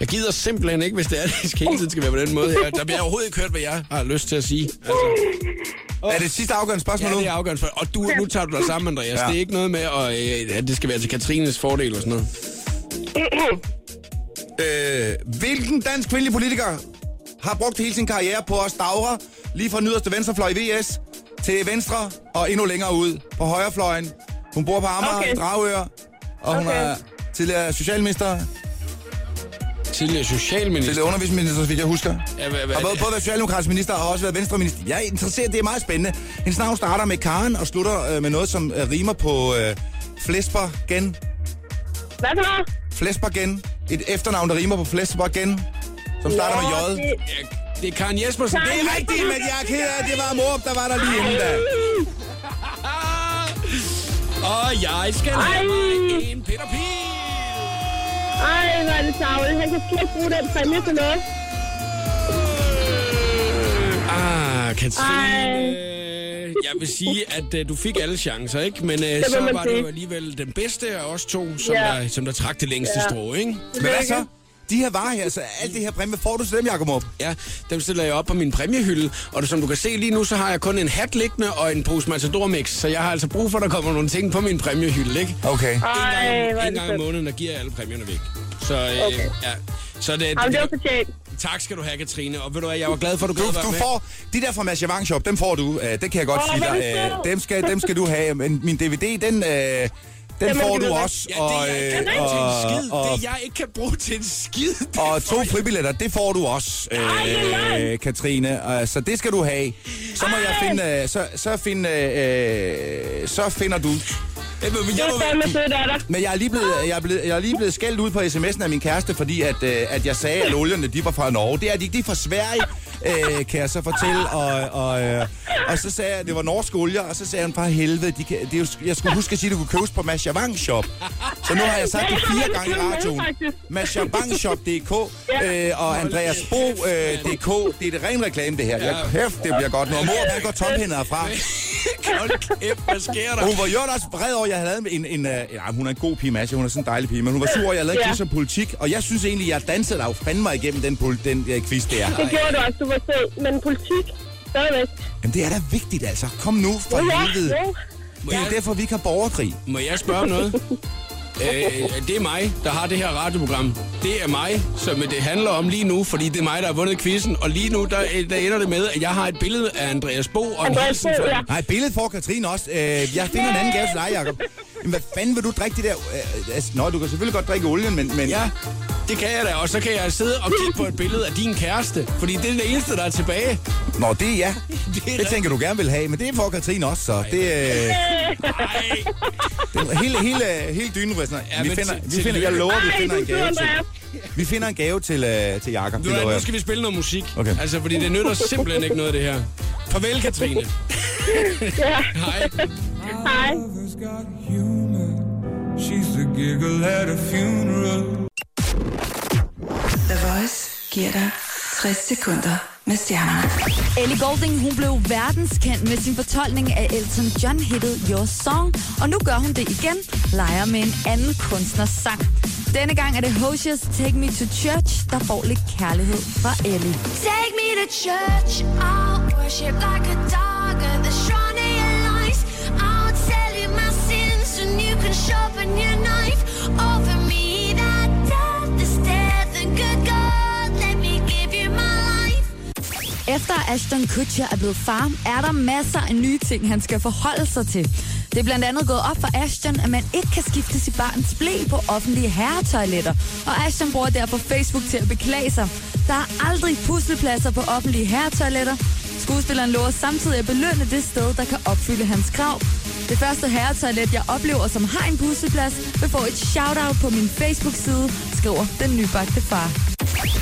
Jeg gider simpelthen ikke, hvis det er, [LAUGHS] det skal hele tiden skal være på den måde her. Der bliver overhovedet ikke hørt, hvad jeg har lyst til at sige. Altså, Er det sidste afgørende spørgsmål ja, nu? det er afgørende for. Og du, nu tager du dig sammen, Andreas. Ja. Det er ikke noget med, at, øh, at det skal være til Katrines fordel og sådan noget. Øh, hvilken dansk kvindelig politiker har brugt hele sin karriere på at stavre lige fra nederste venstrefløj i VS til venstre og endnu længere ud på højrefløjen? Hun bor på Amager Okay. Dragør, og hun Okay. er tidligere socialminister, Tidligere socialminister. tidligere undervisningsminister, så vidt jeg husker. Ja, hvad, hvad, Har både, både været socialdemokratisk minister og også været venstreminister. Jeg er interesseret, det er meget spændende. Hendes navn starter med Karen og slutter øh, med noget, som øh, rimer på øh, Flesbergen. Hvad så? Flesbergen. Et efternavn, der rimer på Flesbergen. Som starter med J. det- det er Karen Jespersen. Det er rigtigt, men jeg er ked af, det var Morup, der var der lige inden da. [LAUGHS] Og jeg skal have mig en Peter Pil. Ej, hvor er det savligt. Han kan slet ikke bruge den præmie til noget. Ah, Katrine. Jeg vil sige, at uh, du fik alle chancer, ikke? Men uh, så var det sige. jo alligevel den bedste af os to, som, Ja. der, som der trak det længste Ja. strå, ikke? Men hvad så? De her varer her, så alt det her præmie, får du til dem, Jacob Morup? Ja, dem stiller jeg op på min præmiehylde, og det, som du kan se lige nu, så har jeg kun en hat liggende og en pose Matador Mix, så jeg har altså brug for, at der kommer nogle ting på min præmiehylde, ikke? Okay. En Ej, gang, hvor er en det gang om måneden, der giver jeg alle præmierne væk. Så, øh, Okay. ja. Så det, Jamen, det var fortjent. tak skal du have, Katrine. Og ved du hvad, jeg var glad for, at du Du, gad du med. får, de der fra Mads Javang Shop, dem får du. Uh, det kan jeg godt Åh, sige dig. det Uh, sødt. dem, skal, dem skal du have. Men min DVD, den, uh, den Jamen, får du også. Ja, det jeg ikke kan bruge til en skid. og, det jeg ikke kan bruge til en skid. og to jeg. fribilletter, det får du også, øh, Katrine. Uh, så det skal du have. Så må jeg finde, uh, så, så, finde, uh, så finder du. Jeg jeg er. Men jeg er lige blevet, jeg er blevet, jeg er lige blevet skældt ud på sms'en af min kæreste, fordi at, øh, at jeg sagde, at olierne de var fra Norge. Det er de ikke, de er fra Sverige, øh, kan jeg så fortælle. Og, og, øh, og så sagde jeg, at det var norske olier, og så sagde han bare, helvede, de kan, det er jo, jeg skulle huske at sige, at du kunne købes på Mads Javang Shop. Så nu har jeg sagt det fire gange i radioen. MadsJavangShop.dk øh, og AndreasBo.dk. Det er det ren reklame, det her. Jeg kæft, det bliver godt. Og mor, han går tomhænder herfra. Hold kæft, hvad sker Og der? hun var jo også vred over, at jeg havde lavet en... en, en ja, hun er en god pige, Masha. Hun er sådan en dejlig pige. Men hun var sur over, at jeg lavede Ja. ja. som politik. Og jeg synes egentlig, jeg dansede dig jo fandme mig igennem den, pol- den uh, quiz der. Det gjorde du også, du sød. Men politik, stadigvæk. Jamen, det er da vigtigt, altså. Kom nu, for ja, helvede. jo. Det er jo derfor, vi ikke har borgerkrig. Må jeg spørge om noget? [LAUGHS] Øh, det er mig, der har det her radioprogram. Det er mig, som det handler om lige nu, fordi det er mig, der har vundet quizzen. Og lige nu, der, der ender det med, at jeg har et billede af Andreas Bo og en Andreas hilsen Bo, ja. Nej, billedet får Katrine også. Øh, jeg finder en anden gave til dig, Jacob. Jamen, hvad fanden vil du drikke det der? Øh, altså, nå, du kan selvfølgelig godt drikke olien, men... men Ja, det kan jeg da. Og så kan jeg sidde og kigge på et billede af din kæreste. Fordi det er det eneste, der er tilbage. Nå, det er ja. [LAUGHS] Det er Det tænker du gerne vil have, men det får Katrine også, så det, øh, Nej. det hele, hele, hele dynen ryster. Ja, vi finder, til- vi finder, jeg lover, vi Ej, finder en gave til, vi finder en gave til, øh, til Jakob. Nu, nu skal vi spille noget musik. Okay. Altså, fordi det nytter simpelthen ikke noget, det her. Farvel, Katrine. [LAUGHS] Ja, Hej. hej. The giggle at a funeral. The Voice giver dig 60 sekunder med stjernerne. Ellie Goulding hun blev verdenskendt med sin fortolkning af Elton John-hittet Your Song, og nu gør hun det igen, leger med en anden kunstners sang. Denne gang er det Hosiers Take Me to Church, der får lidt kærlighed fra Ellie. Take me to church. I'll worship like a dog at the sharpen your knife over me. That death is death and good God, let me give you my life. Efter Ashton Kutcher er blevet far, er der masser af nye ting, han skal forholde sig til. Det er blandt andet gået op for Ashton, at man ikke kan skifte sit barns blæ på offentlige herretoiletter. Og Ashton bruger derfor Facebook til at beklage sig. Der er aldrig puslepladser på offentlige herretoiletter. Skuespilleren lover samtidig at belønne det sted, der kan opfylde hans krav. Det første herretoilet, jeg oplever, som har en busseplads, vil få et shout-out på min Facebook-side, skriver den nybagte far.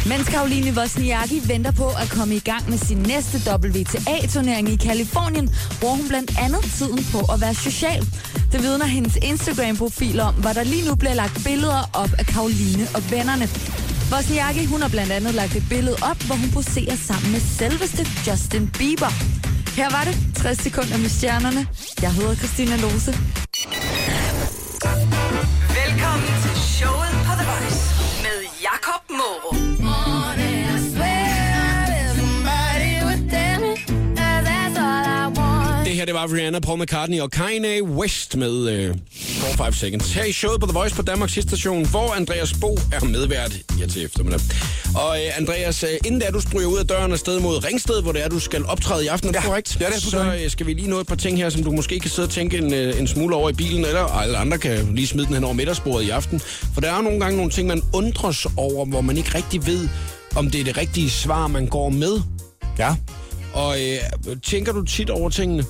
Mens Karoline Wozniacki venter på at komme i gang med sin næste WTA-turnering i Kalifornien, bruger hun blandt andet tiden på at være social. Det vidner hendes Instagram-profil om, hvor der lige nu bliver lagt billeder op af Karoline og vennerne. Wozniacki, hun har blandt andet lagt et billede op, hvor hun poserer sammen med selveste Justin Bieber. Her var det 60 sekunder med stjernerne. Jeg hedder Christina Lose. Velkommen til showet det var Rihanna, Paul McCartney og Kanye West med øh, 4-5 Seconds. Her i showet på The Voice på Danmarks station, hvor Andreas Bo er medvært her til eftermiddag. Og øh, Andreas, øh, inden da du stryger ud af døren og sted mod Ringsted, hvor det er, du skal optræde i aften, er det Ja, korrekt? det er Så øh, skal vi lige nå et par ting her, som du måske kan sidde og tænke en, øh, en smule over i bilen, eller alle andre kan lige smide den hen over middagsbordet i aften. For der er jo nogle gange nogle ting, man undres over, hvor man ikke rigtig ved, om det er det rigtige svar, man går med. Ja. Og øh, tænker du tit over tingene?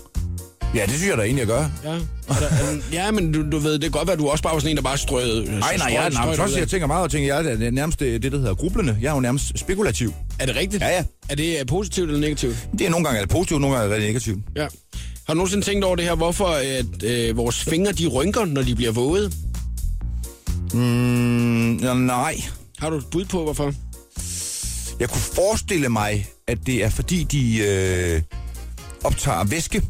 Ja, det synes jeg da egentlig, jeg gør. Ja. Der, er, ja, men du, du ved, det kan godt være, at du også bare var sådan en, der bare strøede. Nej, nej, ja, nej, men først, jeg tænker meget og tænker, jeg er det nærmest det, det, der hedder grublende. Jeg er jo nærmest spekulativ. Er det rigtigt? Ja, ja. Er det øh, positivt eller negativt? Det er nogle gange er det positivt, nogle gange er det negativt. Ja. Har du nogensinde tænkt over det her, hvorfor at, øh, vores fingre de rynker, når de bliver våde? Mm, ja, nej. Har du et bud på, hvorfor? Jeg kunne forestille mig, at det er fordi, de øh, optager væske.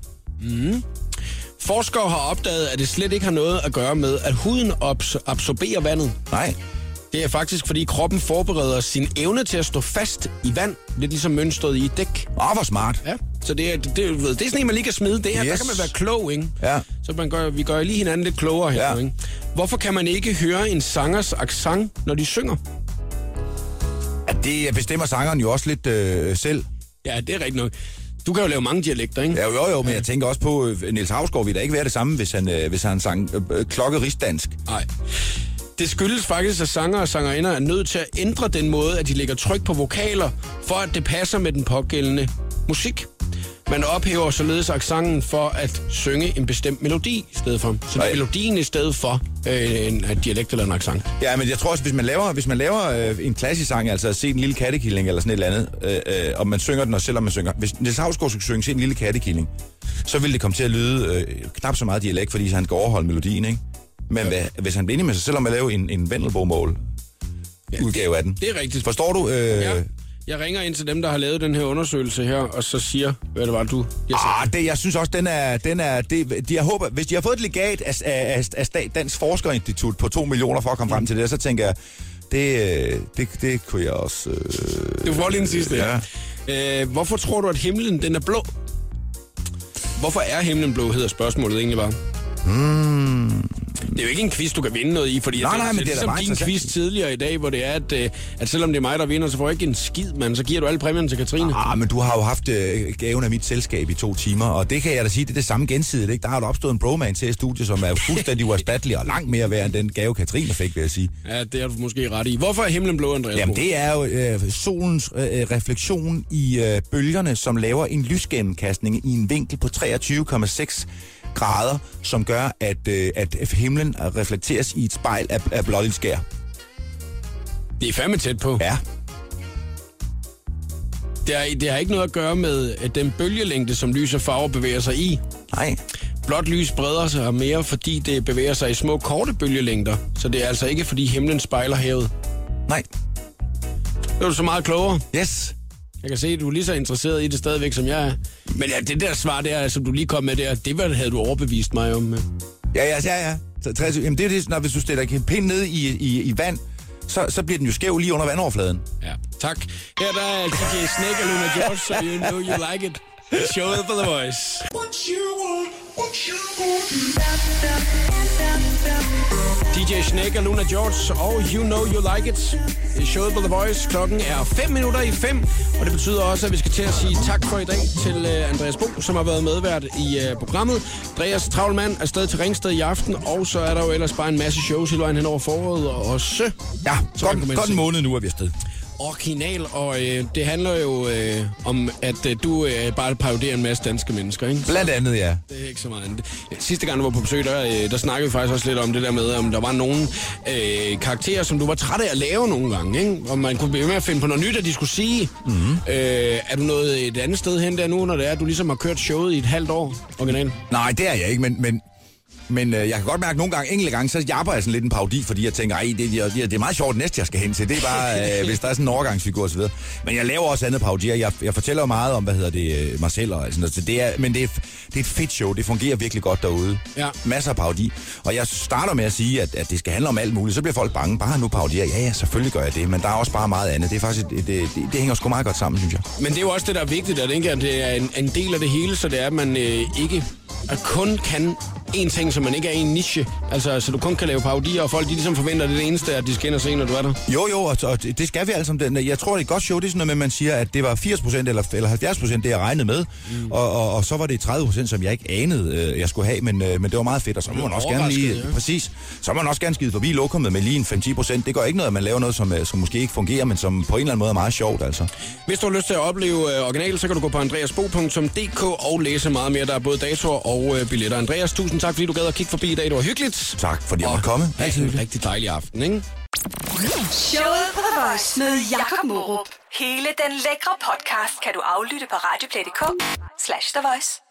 Forskere har opdaget, at det slet ikke har noget at gøre med, at huden abs- absorberer vandet. Nej. Det er faktisk, fordi kroppen forbereder sin evne til at stå fast i vand, lidt ligesom mønstret i et dæk. Åh, hvor smart. Ja. Så det er, det, det, det er sådan en, man lige kan smide. Det her, yes. der kan man være klog, ikke? Ja. Så man gør, vi gør lige hinanden lidt klogere her, Ja. ikke? Hvorfor kan man ikke høre en sangers accent, når de synger? At det bestemmer sangeren jo også lidt øh, selv. Ja, det er rigtigt nok. Du kan jo lave mange dialekter, ikke? Ja, jo, jo, men jeg tænker også på, øh, Niels Havsgaard ville da ikke være det samme, hvis han, øh, hvis han sang øh, øh, klokkeristdansk. Nej. Det skyldes faktisk, at sanger og sangerinder er nødt til at ændre den måde, at de lægger tryk på vokaler, for at det passer med den pågældende musik. Man ophæver således accenten for at synge en bestemt melodi i stedet for. Så det er melodien i stedet for øh, en en dialekt eller en accent. Ja, men jeg tror også, hvis man laver, hvis man laver øh, en klassisk sang, altså se en lille kattekilling eller sådan et eller andet, øh, øh, og man synger den, og selvom man synger... Hvis Niels Havsgaard skulle synge se en lille kattekilling, så ville det komme til at lyde øh, knap så meget dialekt, fordi han skal overholde melodien, ikke? Men hvad, hvis han bliver enig med sig selv om at lave en, en vendelbomål udgave af den. Det er rigtigt. Forstår du? Øh, Ja. Jeg ringer ind til dem, der har lavet den her undersøgelse her, og så siger, hvad det var, du... Jeg. Ah, det, jeg synes også, den er... Den er det, de, jeg håber, hvis de har fået et legat af, af, af, af Dansk Forskerinstitut på 2 millioner for at komme frem til det, så tænker jeg, det, det, det kunne jeg også... Øh, Du får lige den sidste. Ja. Ja. Øh, hvorfor tror du, at himlen den er blå? Hvorfor er himlen blå, hedder spørgsmålet egentlig bare. Hmm. Det er jo ikke en quiz, du kan vinde noget i, fordi jeg Nej, tænker, nej, men det det er ligesom din quiz tidligere i dag, hvor det er, at, øh, at selvom det er mig, der vinder, så får jeg ikke en skid, mand. Så giver du alle præmierne til Katrine. Ah, men du har jo haft øh, gaven af mit selskab i to timer, og det kan jeg da sige, det er det samme gensidigt. Ikke? Der har der opstået en bromance til i studiet, som er fuldstændig uerstattelig og langt mere værd end den gave, Katrine fik, vil jeg sige. Ja, det har du måske ret i. Hvorfor er himlen blå, Andreas? Jamen, det er jo øh, solens øh, refleksion i øh, bølgerne, som laver en lysgennemkastning i en vinkel på 23,6 grader, som gør, at, øh, at himlen reflekteres i et spejl af, af skær. det er fandme tæt på. Ja. Det, er, det har ikke noget at gøre med at den bølgelængde, som lys og farver bevæger sig i. Nej. Blåt lys breder sig mere, fordi det bevæger sig i små, korte bølgelængder. Så det er altså ikke, fordi himlen spejler havet. Nej. Det er du så meget klogere. Yes. Jeg kan se, at du er lige så interesseret i det stadigvæk, som jeg er. Men ja, det der svar der, som du lige kom med der, det var, havde du overbevist mig om. Ja, ja, ja, ja. Så 23, jamen det er det, når hvis du stiller en pind ned i, i, i vand, så, så bliver den jo skæv lige under vandoverfladen. Ja, tak. Her der er DJ Snake og Luna George, so you know you like it. Showet for The Voice. DJ Snake og Luna George og You Know You Like It. Er showet på The Voice. Klokken er 5 minutter i 5, og det betyder også, at vi skal til at sige tak for i dag til uh, Andreas Bo, som har været medvært i uh, programmet. Andreas Travlmand er stadig til Ringsted i aften, og så er der jo ellers bare en masse shows hele vejen hen over foråret og også. Ja, Så godt, godt en måned nu er vi afsted. Original, og øh, det handler jo øh, om, at øh, du øh, bare paroderer en masse danske mennesker, ikke? Blandt andet, ja. Det er ikke så meget andet. Sidste gang, du var på besøg, der, øh, der snakkede vi faktisk også lidt om det der med, om der var nogle øh, karakterer, som du var træt af at lave nogle gange, ikke? Om man kunne blive med at finde på noget nyt, at de skulle sige. Mm-hmm. Øh, er du noget et andet sted hen der nu, når det er, at du ligesom har kørt showet i et halvt år, original? Nej, det er jeg ikke, men, men Men øh, jeg kan godt mærke, at nogle gange, enkelte gange, så japper jeg sådan lidt en parodi, fordi jeg tænker, ej, det, det, det er meget sjovt næste, jeg skal hen til. Det er bare, [LAUGHS] øh, hvis der er sådan en overgangsfigur osv. Men jeg laver også andet parodier. Jeg, jeg fortæller meget om, hvad hedder det, øh, Marcel og sådan noget. Så det er, men det er, det er et fedt show. Det fungerer virkelig godt derude. Ja. Masser af parodi. Og jeg starter med at sige, at, at det skal handle om alt muligt. Så bliver folk bange. Bare nu parodier. Ja, ja, selvfølgelig gør jeg det. Men der er også bare meget andet. Det er faktisk, det, det, det, det hænger sgu meget godt sammen, synes jeg. Men det er jo også det, der er vigtigt, at, det er en, en del af det hele, så det er, at man øh, ikke kun kan en ting, så man ikke er i en niche. Altså, så du kun kan lave parodier, og folk de ligesom forventer, at det er det eneste, at de skal ind og se, når du er der. Jo, jo, og, og det skal vi alle sammen. Jeg tror, det er et godt show. Det er sådan noget med, at man siger, at det var 80% eller, eller 70% det, jeg regnede med. Mm. Og, og, og, så var det 30%, som jeg ikke anede, øh, jeg skulle have. Men, øh, men det var meget fedt, og så må man også gerne lige... ja. Præcis. Så må man også gerne skide forbi lokummet med lige en 5-10%. Det gør ikke noget, at man laver noget, som, øh, som måske ikke fungerer, men som på en eller anden måde er meget sjovt, altså. Hvis du har lyst til at opleve øh, originalen, så kan du gå på andreasbo.dk og læse meget mere. Der er både datoer og øh, billetter. Andreas, tusind tak, fordi du gad at kigge forbi i dag. Det var hyggeligt. Tak, fordi jeg måtte komme. Ha' en rigtig dejlig aften, ikke? Showet på The Voice med Jakob Morup. Hele den lækre podcast kan du aflytte på radioplay.dk slash The Voice.